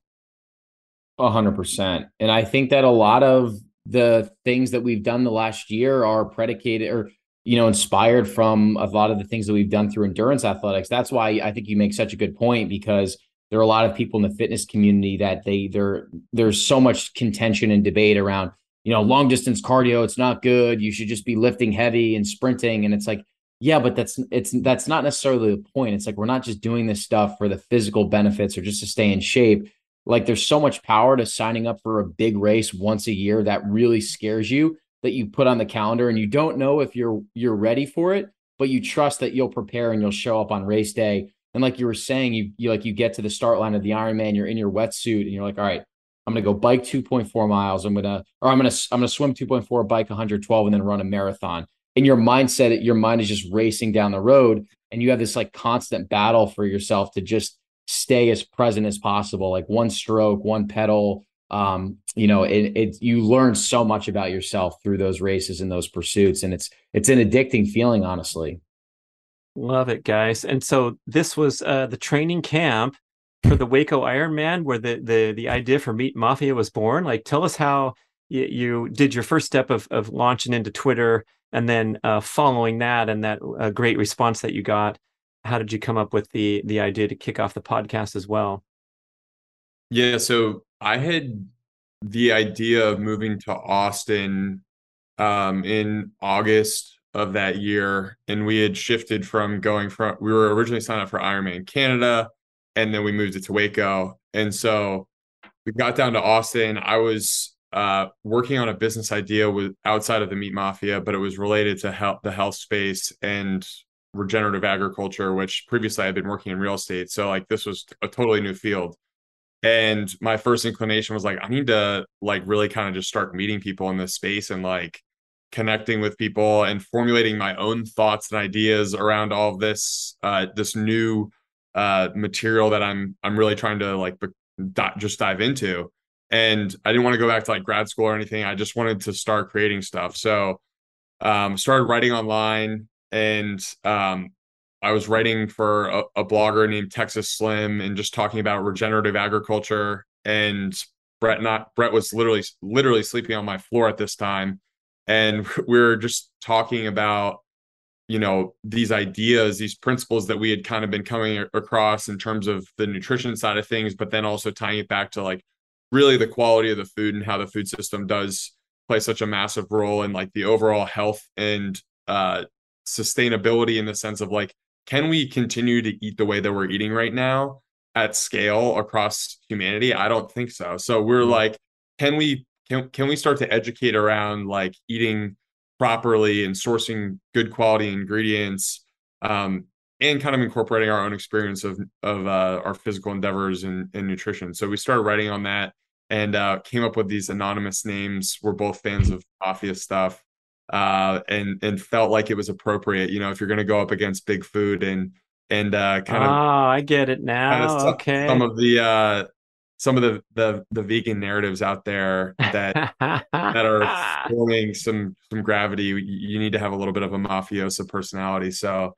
A hundred percent. And i think that a lot of the things that we've done the last year are predicated or you know inspired from a lot of the things that we've done through endurance athletics. That's why i think you make such a good point because there are a lot of people in the fitness community that they there there's so much contention and debate around you know long distance cardio it's not good. You should just be lifting heavy and sprinting. And it's like yeah but that's it's that's not necessarily the point it's like we're not just doing this stuff for the physical benefits or just to stay in shape like there's so much power to signing up for a big race once a year that really scares you that you put on the calendar and you don't know if you're you're ready for it but you trust that you'll prepare and you'll show up on race day and like you were saying, you you like you get to the start line of the Ironman, you're in your wetsuit, and you're like, all right, I'm gonna go bike 2.4 miles. I'm gonna or I'm gonna I'm gonna swim 2.4, bike 112, and then run a marathon. In your mindset, your mind is just racing down the road, and you have this like constant battle for yourself to just stay as present as possible. Like one stroke, one pedal. Um, you know, it, it you learn so much about yourself through those races and those pursuits, and it's it's an addicting feeling, honestly. Love it, guys. And so this was uh, the training camp for the Waco Ironman, where the the the idea for Meat Mafia was born. Like, tell us how you, you did your first step of of launching into Twitter, and then uh, following that and that uh, great response that you got. How did you come up with the the idea to kick off the podcast as well? Yeah, so I had the idea of moving to Austin um, in August of that year, and we had shifted from going from we were originally signed up for Ironman Canada, and then we moved it to Waco, and so we got down to Austin. I was uh, working on a business idea with outside of the meat mafia, but it was related to health, the health space and regenerative agriculture, which previously I had been working in real estate. So like this was a totally new field. And my first inclination was like, I need to like really kind of just start meeting people in this space and like connecting with people and formulating my own thoughts and ideas around all of this uh, this new uh, material that I'm I'm really trying to like di- just dive into. And I didn't want to go back to like grad school or anything. I just wanted to start creating stuff. So um, started writing online and um, I was writing for a, a blogger named Texas Slim and just talking about regenerative agriculture. And Brett not Brett was literally literally sleeping on my floor at this time and we were just talking about you know these ideas these principles that we had kind of been coming across in terms of the nutrition side of things but then also tying it back to like really the quality of the food and how the food system does play such a massive role in like the overall health and uh, sustainability in the sense of like, can we continue to eat the way that we're eating right now at scale across humanity? I don't think so. So we're mm-hmm. like, can we can can we start to educate around like eating properly and sourcing good quality ingredients um, and kind of incorporating our own experience of of uh, our physical endeavors and, and nutrition. So we started writing on that and uh, came up with these anonymous names. We're both fans of mafia stuff, uh, and and felt like it was appropriate. You know, if you're going to go up against big food and and uh, kind of, oh, I get it now. Some, okay, some of the uh, some of the the the vegan narratives out there that that are forming some some gravity. You need to have a little bit of a mafiosa personality. So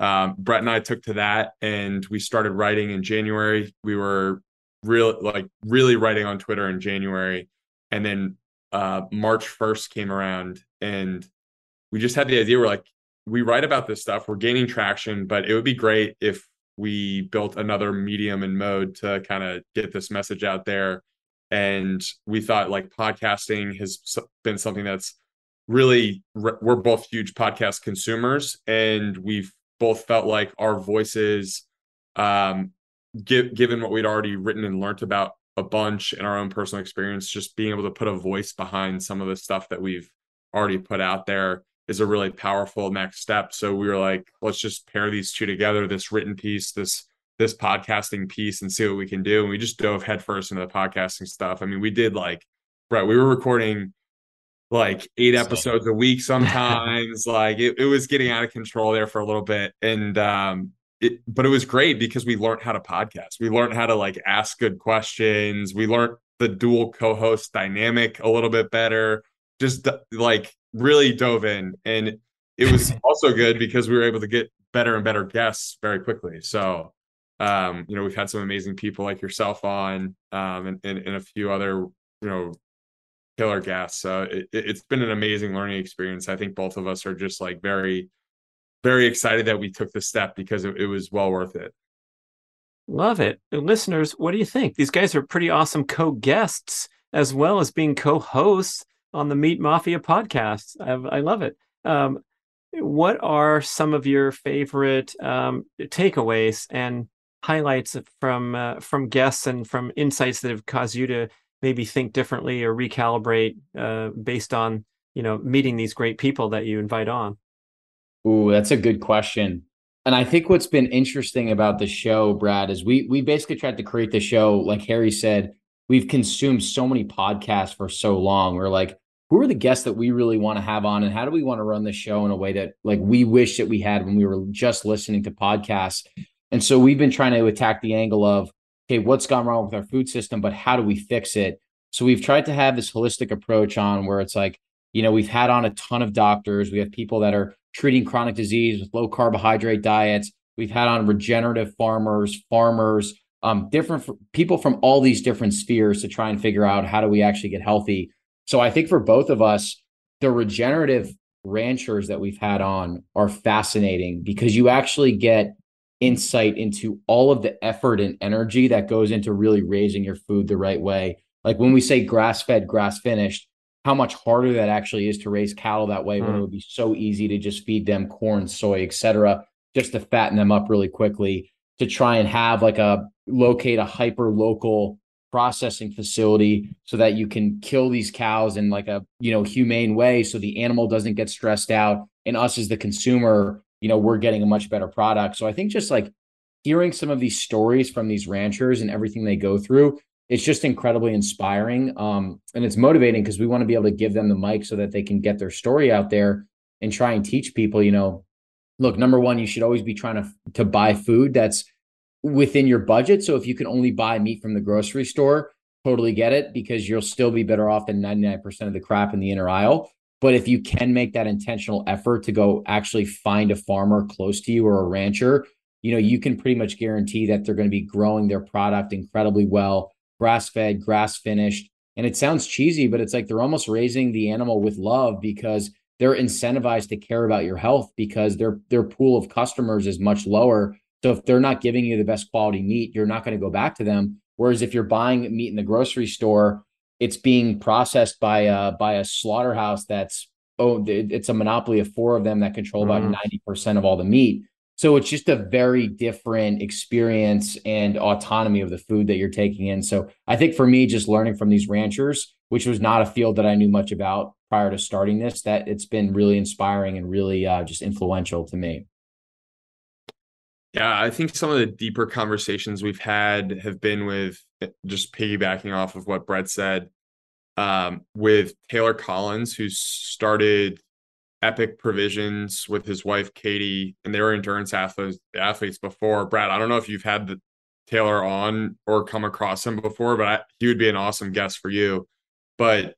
um, Brett and I took to that, and we started writing in January. We were really like really writing on Twitter in January, and then uh, March first came around, and we just had the idea. We're like, we write about this stuff. We're gaining traction, but it would be great if we built another medium and mode to kind of get this message out there. And we thought like podcasting has been something that's really we're both huge podcast consumers and we've both felt like our voices um give, given what we'd already written and learned about a bunch in our own personal experience just being able to put a voice behind some of the stuff that we've already put out there is a really powerful next step. So we were like, let's just pair these two together, this written piece, this this podcasting piece, and see what we can do. And we just dove headfirst into the podcasting stuff. I mean, we did like, right, we were recording like eight episodes a week sometimes. like it, it was getting out of control there for a little bit. And um it, but it was great because we learned how to podcast. We learned how to like ask good questions. We learned the dual co-host dynamic a little bit better. Just like really dove in and it was also good because we were able to get better and better guests very quickly so um, you know we've had some amazing people like yourself on um, and, and, and, a few other you know killer guests so it, it's been an amazing learning experience. I think both of us are just like very very excited that we took the step because it, it was well worth it. Love it. Listeners what do you think? These guys are pretty awesome co-guests as well as being co-hosts on the Meat Mafia podcast. I, I love it. Um, what are some of your favorite um, takeaways and highlights from uh, from guests and from insights that have caused you to maybe think differently or recalibrate uh, based on you know meeting these great people that you invite on? Ooh, that's a good question. And I think what's been interesting about the show, Brad, is we we basically tried to create the show, like Harry said, we've consumed so many podcasts for so long. We're like, who are the guests that we really want to have on and how do we want to run the show in a way that like we wish that we had when we were just listening to podcasts and so we've been trying to attack the angle of okay what's gone wrong with our food system but how do we fix it? So we've tried to have this holistic approach on where it's like you know we've had on a ton of doctors. We have people that are treating chronic disease with low carbohydrate diets. We've had on regenerative farmers farmers um, different f- people from all these different spheres to try and figure out how do we actually get healthy. So I think for both of us, the regenerative ranchers that we've had on are fascinating because you actually get insight into all of the effort and energy that goes into really raising your food the right way. Like when we say grass fed, grass finished, how much harder that actually is to raise cattle that way mm. when it would be so easy to just feed them corn, soy, etc., just to fatten them up really quickly to try and have like a locate a hyper local processing facility so that you can kill these cows in like a you know humane way so the animal doesn't get stressed out and us as the consumer you know we're getting a much better product so i think just like hearing some of these stories from these ranchers and everything they go through it's just incredibly inspiring um, and it's motivating because we want to be able to give them the mic so that they can get their story out there and try and teach people you know look number one you should always be trying to to buy food that's within your budget. So if you can only buy meat from the grocery store, totally get it because you'll still be better off than 99% of the crap in the inner aisle. But if you can make that intentional effort to go actually find a farmer close to you or a rancher, you know, you can pretty much guarantee that they're going to be growing their product incredibly well, grass fed, grass finished. And it sounds cheesy, but it's like they're almost raising the animal with love because they're incentivized to care about your health because their their pool of customers is much lower so if they're not giving you the best quality meat, you're not going to go back to them. Whereas if you're buying meat in the grocery store, it's being processed by a by a slaughterhouse that's oh it's a monopoly of four of them that control about mm. 90% of all the meat so it's just a very different experience and autonomy of the food that you're taking in. So I think for me, just learning from these ranchers, which was not a field that I knew much about prior to starting this, that it's been really inspiring and really uh, just influential to me. Yeah, I think some of the deeper conversations we've had have been with just piggybacking off of what Brett said, um, with Taylor Collins, who started Epic Provisions with his wife Katie, and they were endurance athletes athletes before. Brad, I don't know if you've had the Taylor on or come across him before, but I, he would be an awesome guest for you. But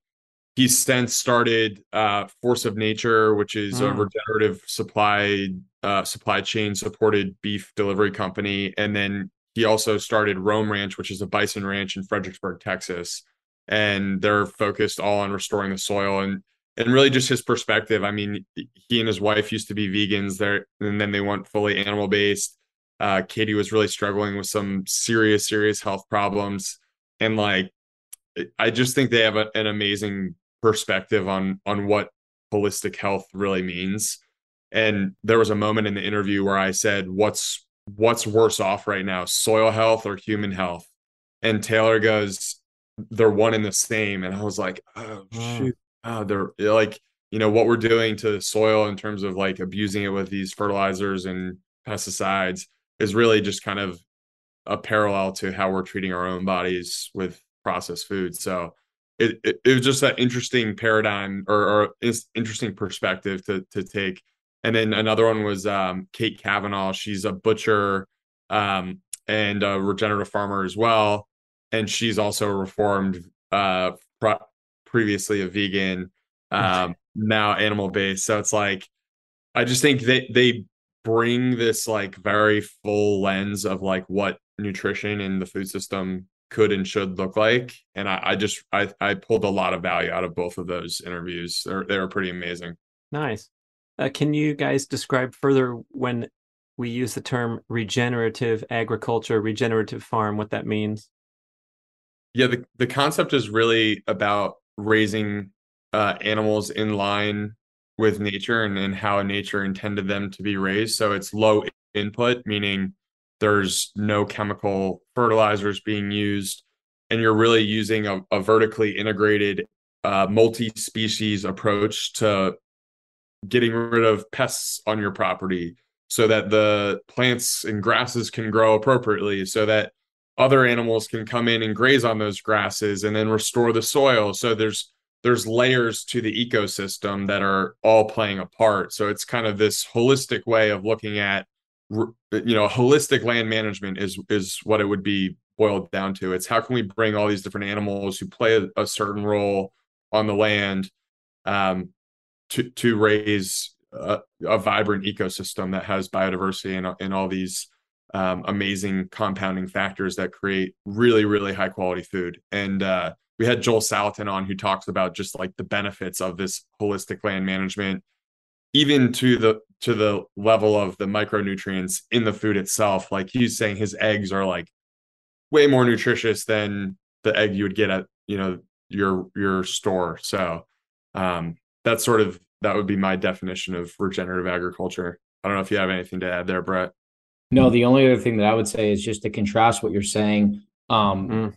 he's since started uh, Force of Nature, which is mm. a regenerative supply uh, supply chain supported beef delivery company, and then he also started Roam Ranch, which is a bison ranch in Fredericksburg, Texas, and they're focused all on restoring the soil and and really just his perspective. I mean, he and his wife used to be vegans there, and then they went fully animal based. Uh, Katie was really struggling with some serious, serious health problems, and like, I just think they have a, an amazing perspective on on what holistic health really means. And there was a moment in the interview where I said, "What's what's worse off right now, soil health or human health?" And Taylor goes, "They're one and the same." And I was like, "Oh mm. shoot." oh, they're like, you know, what we're doing to the soil in terms of like abusing it with these fertilizers and pesticides is really just kind of a parallel to how we're treating our own bodies with processed food. So it, it, it was just an interesting paradigm or, or interesting perspective to to take. And then another one was um, Kate Kavanaugh. She's a butcher um, and a regenerative farmer as well, and she's also reformed uh, previously a vegan, um, now animal based. So it's like I just think they they bring this like very full lens of like what nutrition in the food system could and should look like. And I, I just I I pulled a lot of value out of both of those interviews. They're they were pretty amazing. Nice. Uh, can you guys describe further when we use the term regenerative agriculture, regenerative farm, what that means? Yeah, the, the concept is really about raising uh, animals in line with nature and, and how nature intended them to be raised. So it's low input, meaning there's no chemical fertilizers being used, and you're really using a, a vertically integrated uh, multi-species approach to getting rid of pests on your property so that the plants and grasses can grow appropriately so that other animals can come in and graze on those grasses and then restore the soil. So there's there's layers to the ecosystem that are all playing a part. So it's kind of this holistic way of looking at you know holistic land management is is what it would be boiled down to. It's how can we bring all these different animals who play a, a certain role on the land um, to to raise a, a, vibrant ecosystem that has biodiversity and, and all these um, amazing compounding factors that create really, really high quality food. And uh, we had Joel Salatin on who talks about just like the benefits of this holistic land management, even to the to the level of the micronutrients in the food itself. Like he's saying his eggs are like way more nutritious than the egg you would get at, you know, your your store. So um that's sort of that would be my definition of regenerative agriculture. I don't know if you have anything to add there, Brett. No, the only other thing that I would say is just to contrast what you're saying. Um, mm.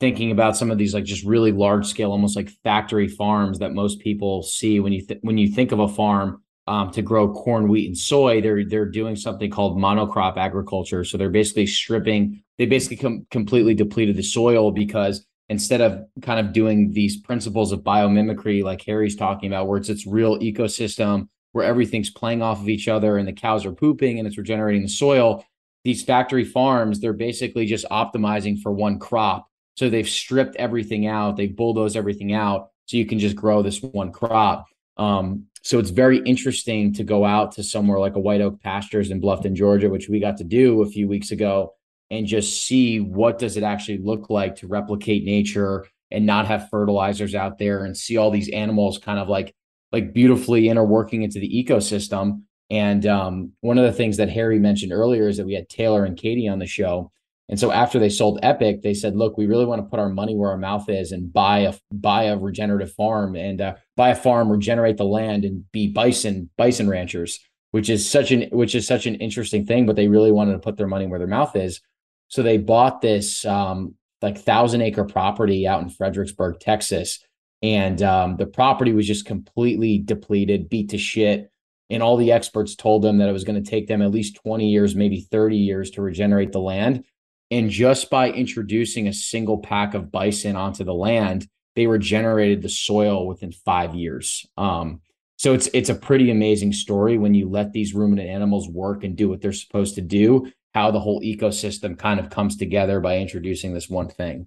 Thinking about some of these like just really large scale, almost like factory farms that most people see when you th- when you think of a farm um, to grow corn, wheat, and soy. They're they're doing something called monocrop agriculture. So they're basically stripping. They basically com- completely depleted the soil because instead of kind of doing these principles of biomimicry like Harry's talking about, where it's its real ecosystem where everything's playing off of each other and the cows are pooping and it's regenerating the soil. These factory farms, they're basically just optimizing for one crop. So they've stripped everything out, they've bulldozed everything out so you can just grow this one crop. Um, so it's very interesting to go out to somewhere like a White Oak Pastures in Bluffton, Georgia, which we got to do a few weeks ago, and just see what does it actually look like to replicate nature and not have fertilizers out there and see all these animals kind of like like beautifully interworking into the ecosystem. And um, one of the things that Harry mentioned earlier is that we had Taylor and Katie on the show. And so after they sold Epic, they said, "Look, we really want to put our money where our mouth is and buy a buy a regenerative farm and uh, buy a farm, regenerate the land, and be bison bison ranchers." Which is such an which is such an interesting thing, but they really wanted to put their money where their mouth is. So they bought this um, like thousand acre property out in Fredericksburg, Texas, and um, the property was just completely depleted, beat to shit. And all the experts told them that it was going to take them at least 20 years, maybe 30 years to regenerate the land. And just by introducing a single pack of bison onto the land, they regenerated the soil within five years. Um, so it's it's a pretty amazing story when you let these ruminant animals work and do what they're supposed to do. How the whole ecosystem kind of comes together by introducing this one thing.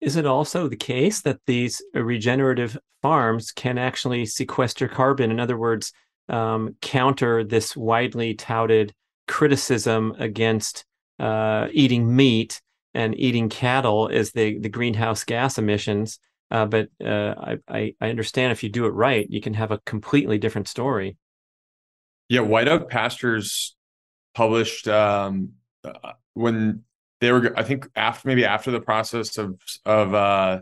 Is it also the case that these regenerative farms can actually sequester carbon? In other words, um, counter this widely touted criticism against uh, eating meat and eating cattle as the, the greenhouse gas emissions. Uh, but uh, I, I understand if you do it right, you can have a completely different story. Yeah, White Oak Pastures published um, uh, when they were, I think, after maybe after the process of of uh,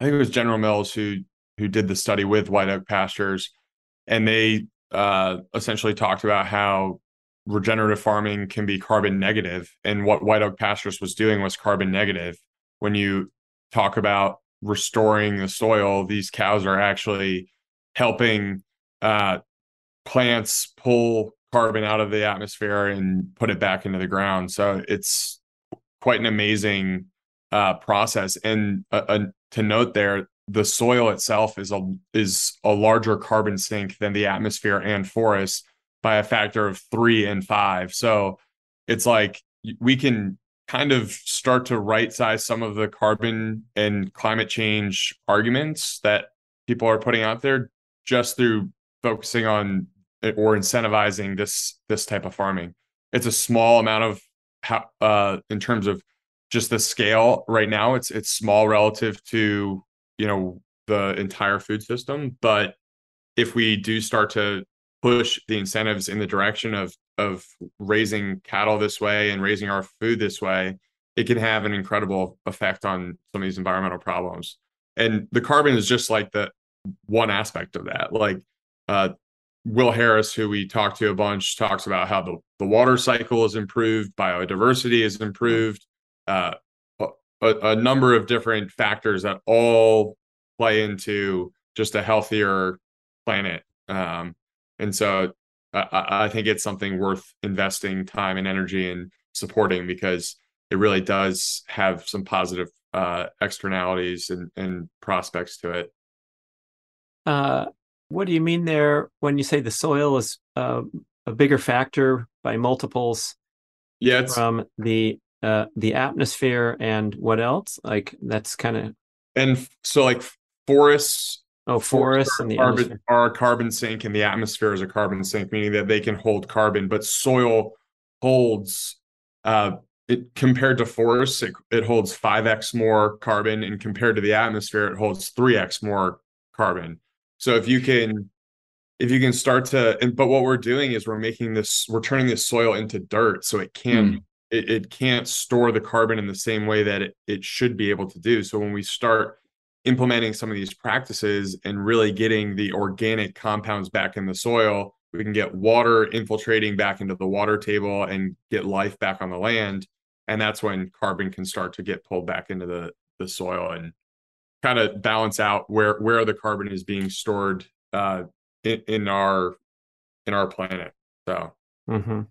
I think it was General Mills who who did the study with White Oak Pastures, and they uh, essentially talked about how regenerative farming can be carbon negative, and what White Oak Pastures was doing was carbon negative. When you talk about restoring the soil, these cows are actually helping uh, plants pull carbon out of the atmosphere and put it back into the ground. So it's quite an amazing uh, process. And uh, uh, to note there, the soil itself is a is a larger carbon sink than the atmosphere and forest by a factor of three and five. So it's like we can kind of start to right size some of the carbon and climate change arguments that people are putting out there just through focusing on or incentivizing this this type of farming. It's a small amount of how uh, in terms of just the scale right now. It's it's small relative to you know the entire food system, but if we do start to push the incentives in the direction of of raising cattle this way and raising our food this way, it can have an incredible effect on some of these environmental problems. And the carbon is just like the one aspect of that. Like uh, Will Harris, who we talked to a bunch, talks about how the, the water cycle is improved, biodiversity is improved, uh, a, a, number of different factors that all play into just a healthier planet. Um, and so I, I think it's something worth investing time and energy in supporting because it really does have some positive uh, externalities and, and prospects to it. Uh, what do you mean there when you say the soil is uh, a bigger factor by multiples? Yeah, from the uh, the atmosphere and what else? Like that's kind of and so like forests. Oh, forests and the carbon are a carbon sink, and the atmosphere is a carbon sink, meaning that they can hold carbon. But soil holds uh, it compared to forests, it, it holds five x more carbon, and compared to the atmosphere, it holds three x more carbon. So if you can if you can start to and but what we're doing is we're making this we're turning this soil into dirt so it can't mm. it, it can't store the carbon in the same way that it, it should be able to do. So when we start implementing some of these practices and really getting the organic compounds back in the soil, we can get water infiltrating back into the water table and get life back on the land. And that's when carbon can start to get pulled back into the, the soil and kind of balance out where where the carbon is being stored uh, in, in our in our planet. So mm-hmm.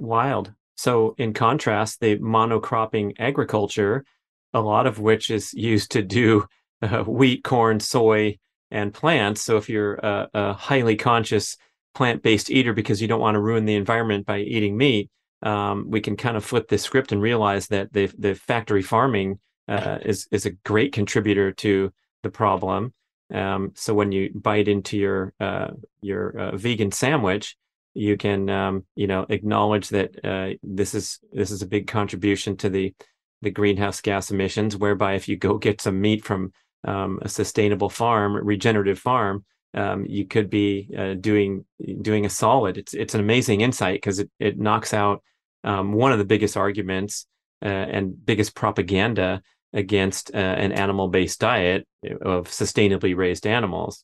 wild. So in contrast, the monocropping agriculture, a lot of which is used to do uh, wheat, corn, soy, and plants. So if you're a, a highly conscious plant-based eater because you don't want to ruin the environment by eating meat, um, we can kind of flip the script and realize that the the factory farming uh, is is a great contributor to the problem. Um, so when you bite into your uh, your uh, vegan sandwich, you can um, you know acknowledge that uh, this is this is a big contribution to the the greenhouse gas emissions. Whereby if you go get some meat from um, a sustainable farm, regenerative farm, um, you could be uh, doing doing a solid. It's it's an amazing insight because it it knocks out um, one of the biggest arguments and biggest propaganda against uh, an animal based diet of sustainably raised animals.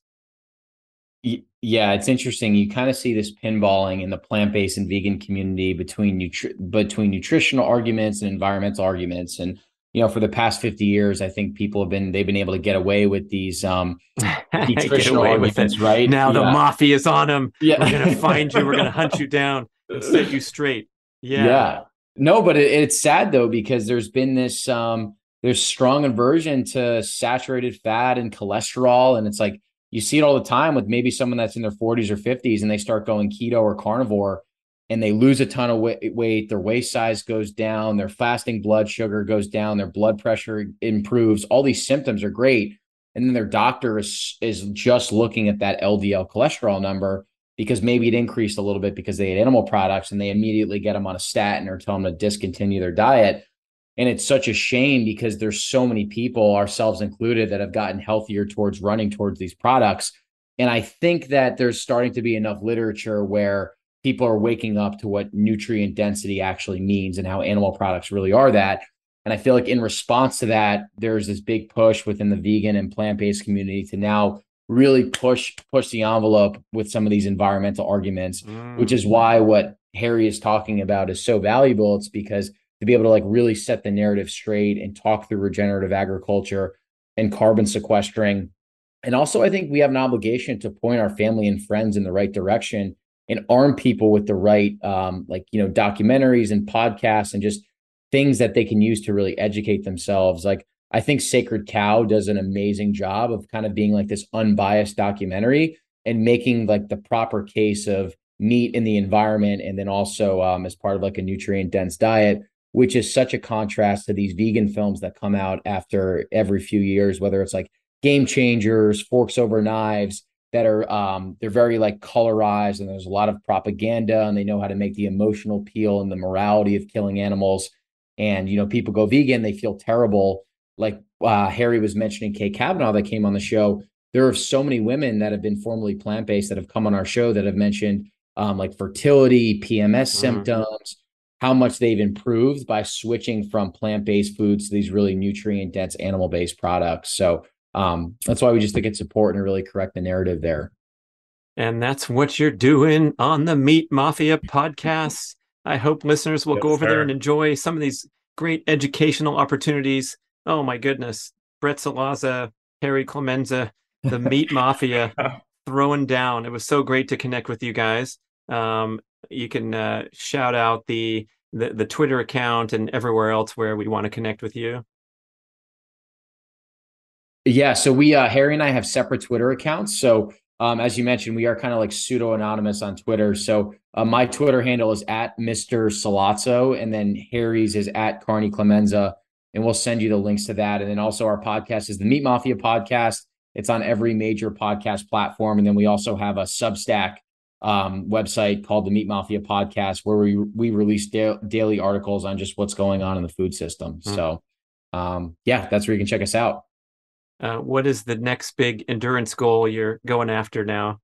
Yeah, it's interesting. You kind of see this pinballing in the plant-based and vegan community between nutri- between nutritional arguments and environmental arguments. And you know, for the past 50 years, I think people have been they've been able to get away with these um nutritional arguments, right? Now yeah. the mafia's on them. Yeah. We're gonna find you, we're gonna hunt you down and set you straight. Yeah. Yeah. No, but it, it's sad though, because there's been this um there's strong aversion to saturated fat and cholesterol. And it's like you see it all the time with maybe someone that's in their 40s or 50s and they start going keto or carnivore and they lose a ton of weight. Their waist size goes down, their fasting blood sugar goes down, their blood pressure improves. All these symptoms are great. And then their doctor is, is just looking at that LDL cholesterol number because maybe it increased a little bit because they ate animal products and they immediately get them on a statin or tell them to discontinue their diet and it's such a shame because there's so many people ourselves included that have gotten healthier towards running towards these products. And i think that there's starting to be enough literature where people are waking up to what nutrient density actually means and how animal products really are that. And i feel like in response to that there's this big push within the vegan and plant-based community to now really push push the envelope with some of these environmental arguments mm. which is why what harry is talking about is so valuable. It's because to be able to like really set the narrative straight and talk through regenerative agriculture and carbon sequestering. And also, I think we have an obligation to point our family and friends in the right direction and arm people with the right, um, like, you know, documentaries and podcasts and just things that they can use to really educate themselves. Like, I think Sacred Cow does an amazing job of kind of being like this unbiased documentary and making like the proper case of meat in the environment and then also um, as part of like a nutrient dense diet which is such a contrast to these vegan films that come out after every few years, whether it's like Game Changers, Forks Over Knives, that are um, they're very like colorized and there's a lot of propaganda and they know how to make the emotional appeal and the morality of killing animals. And you know, people go vegan, they feel terrible. Like uh, Harry was mentioning Kay Kavanaugh that came on the show. There are so many women that have been formerly plant based that have come on our show that have mentioned um, like fertility, PMS mm-hmm. symptoms, how much they've improved by switching from plant-based foods to these really nutrient dense animal-based products. So um, that's why we just think it's important to really correct the narrative there. And that's what you're doing on the Meat Mafia podcast. I hope listeners will yes, go over sir. there and enjoy some of these great educational opportunities. Oh my goodness. Brett Sollozzo, Harry Clemenza, the Meat Mafia throwing down. It was so great to connect with you guys. Um, you can uh, shout out the, the the Twitter account and everywhere else where we want to connect with you. Yeah, so we uh, Harry and I have separate Twitter accounts. So um, as you mentioned, we are kind of like pseudo anonymous on Twitter. So uh, my Twitter handle is at Mr. Sollozzo, and then Harry's is at Carney Clemenza, and we'll send you the links to that. And then also our podcast is the Meat Mafia podcast. It's on every major podcast platform, and then we also have a Substack um, website called the Meat Mafia Podcast, where we we release da- daily articles on just what's going on in the food system. Mm. So, um, yeah, that's where you can check us out. Uh, what is the next big endurance goal you're going after now?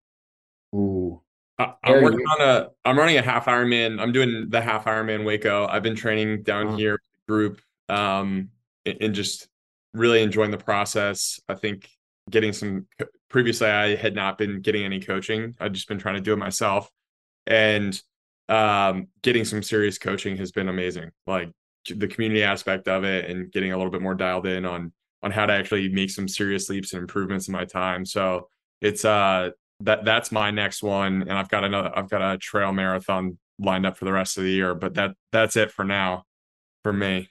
Ooh, I, am working on a. I'm running a half Ironman. I'm doing the half Ironman Waco. I've been training down here group, um, and, and just really enjoying the process. I think getting some previously I had not been getting any coaching. I'd just been trying to do it myself. And um, getting some serious coaching has been amazing. Like the community aspect of it and getting a little bit more dialed in on on how to actually make some serious leaps and improvements in my time. So it's uh that that's my next one. And I've got another I've got a trail marathon lined up for the rest of the year. But that that's it for now for me.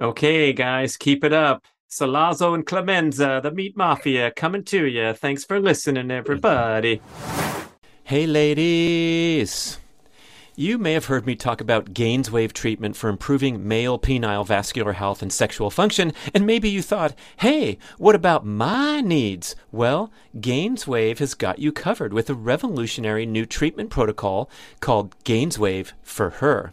Okay, guys, keep it up. Sollozzo and Clemenza, the Meat Mafia, coming to you. Thanks for listening, everybody. Hey, ladies. You may have heard me talk about GAINSWave treatment for improving male penile vascular health and sexual function, and maybe you thought, hey, what about my needs? Well, GAINSWave has got you covered with a revolutionary new treatment protocol called GAINSWave for Her.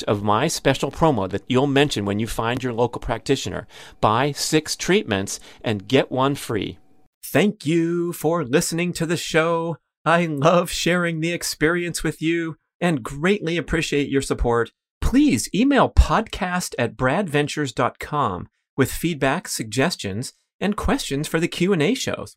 advantage of my special promo that you'll mention when you find your local practitioner. Buy six treatments and get one free. Thank you for listening to the show. I love sharing the experience with you and greatly appreciate your support. Please email podcast at bradventures.com with feedback, suggestions, and questions for the Q&A shows.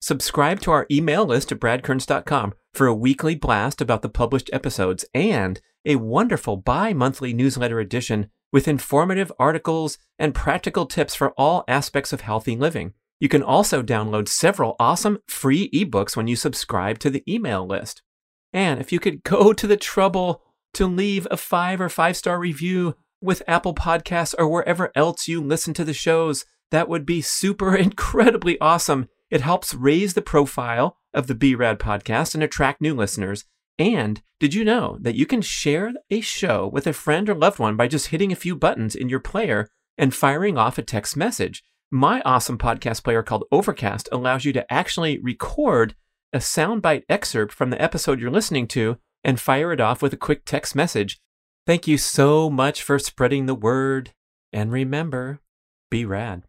Subscribe to our email list at bradkearns.com for a weekly blast about the published episodes and a wonderful bi monthly newsletter edition with informative articles and practical tips for all aspects of healthy living. You can also download several awesome free ebooks when you subscribe to the email list. And if you could go to the trouble to leave a five or five star review with Apple Podcasts or wherever else you listen to the shows, that would be super incredibly awesome. It helps raise the profile of the BRAD podcast and attract new listeners. And did you know that you can share a show with a friend or loved one by just hitting a few buttons in your player and firing off a text message? My awesome podcast player called Overcast allows you to actually record a soundbite excerpt from the episode you're listening to and fire it off with a quick text message. Thank you so much for spreading the word. And remember, be rad.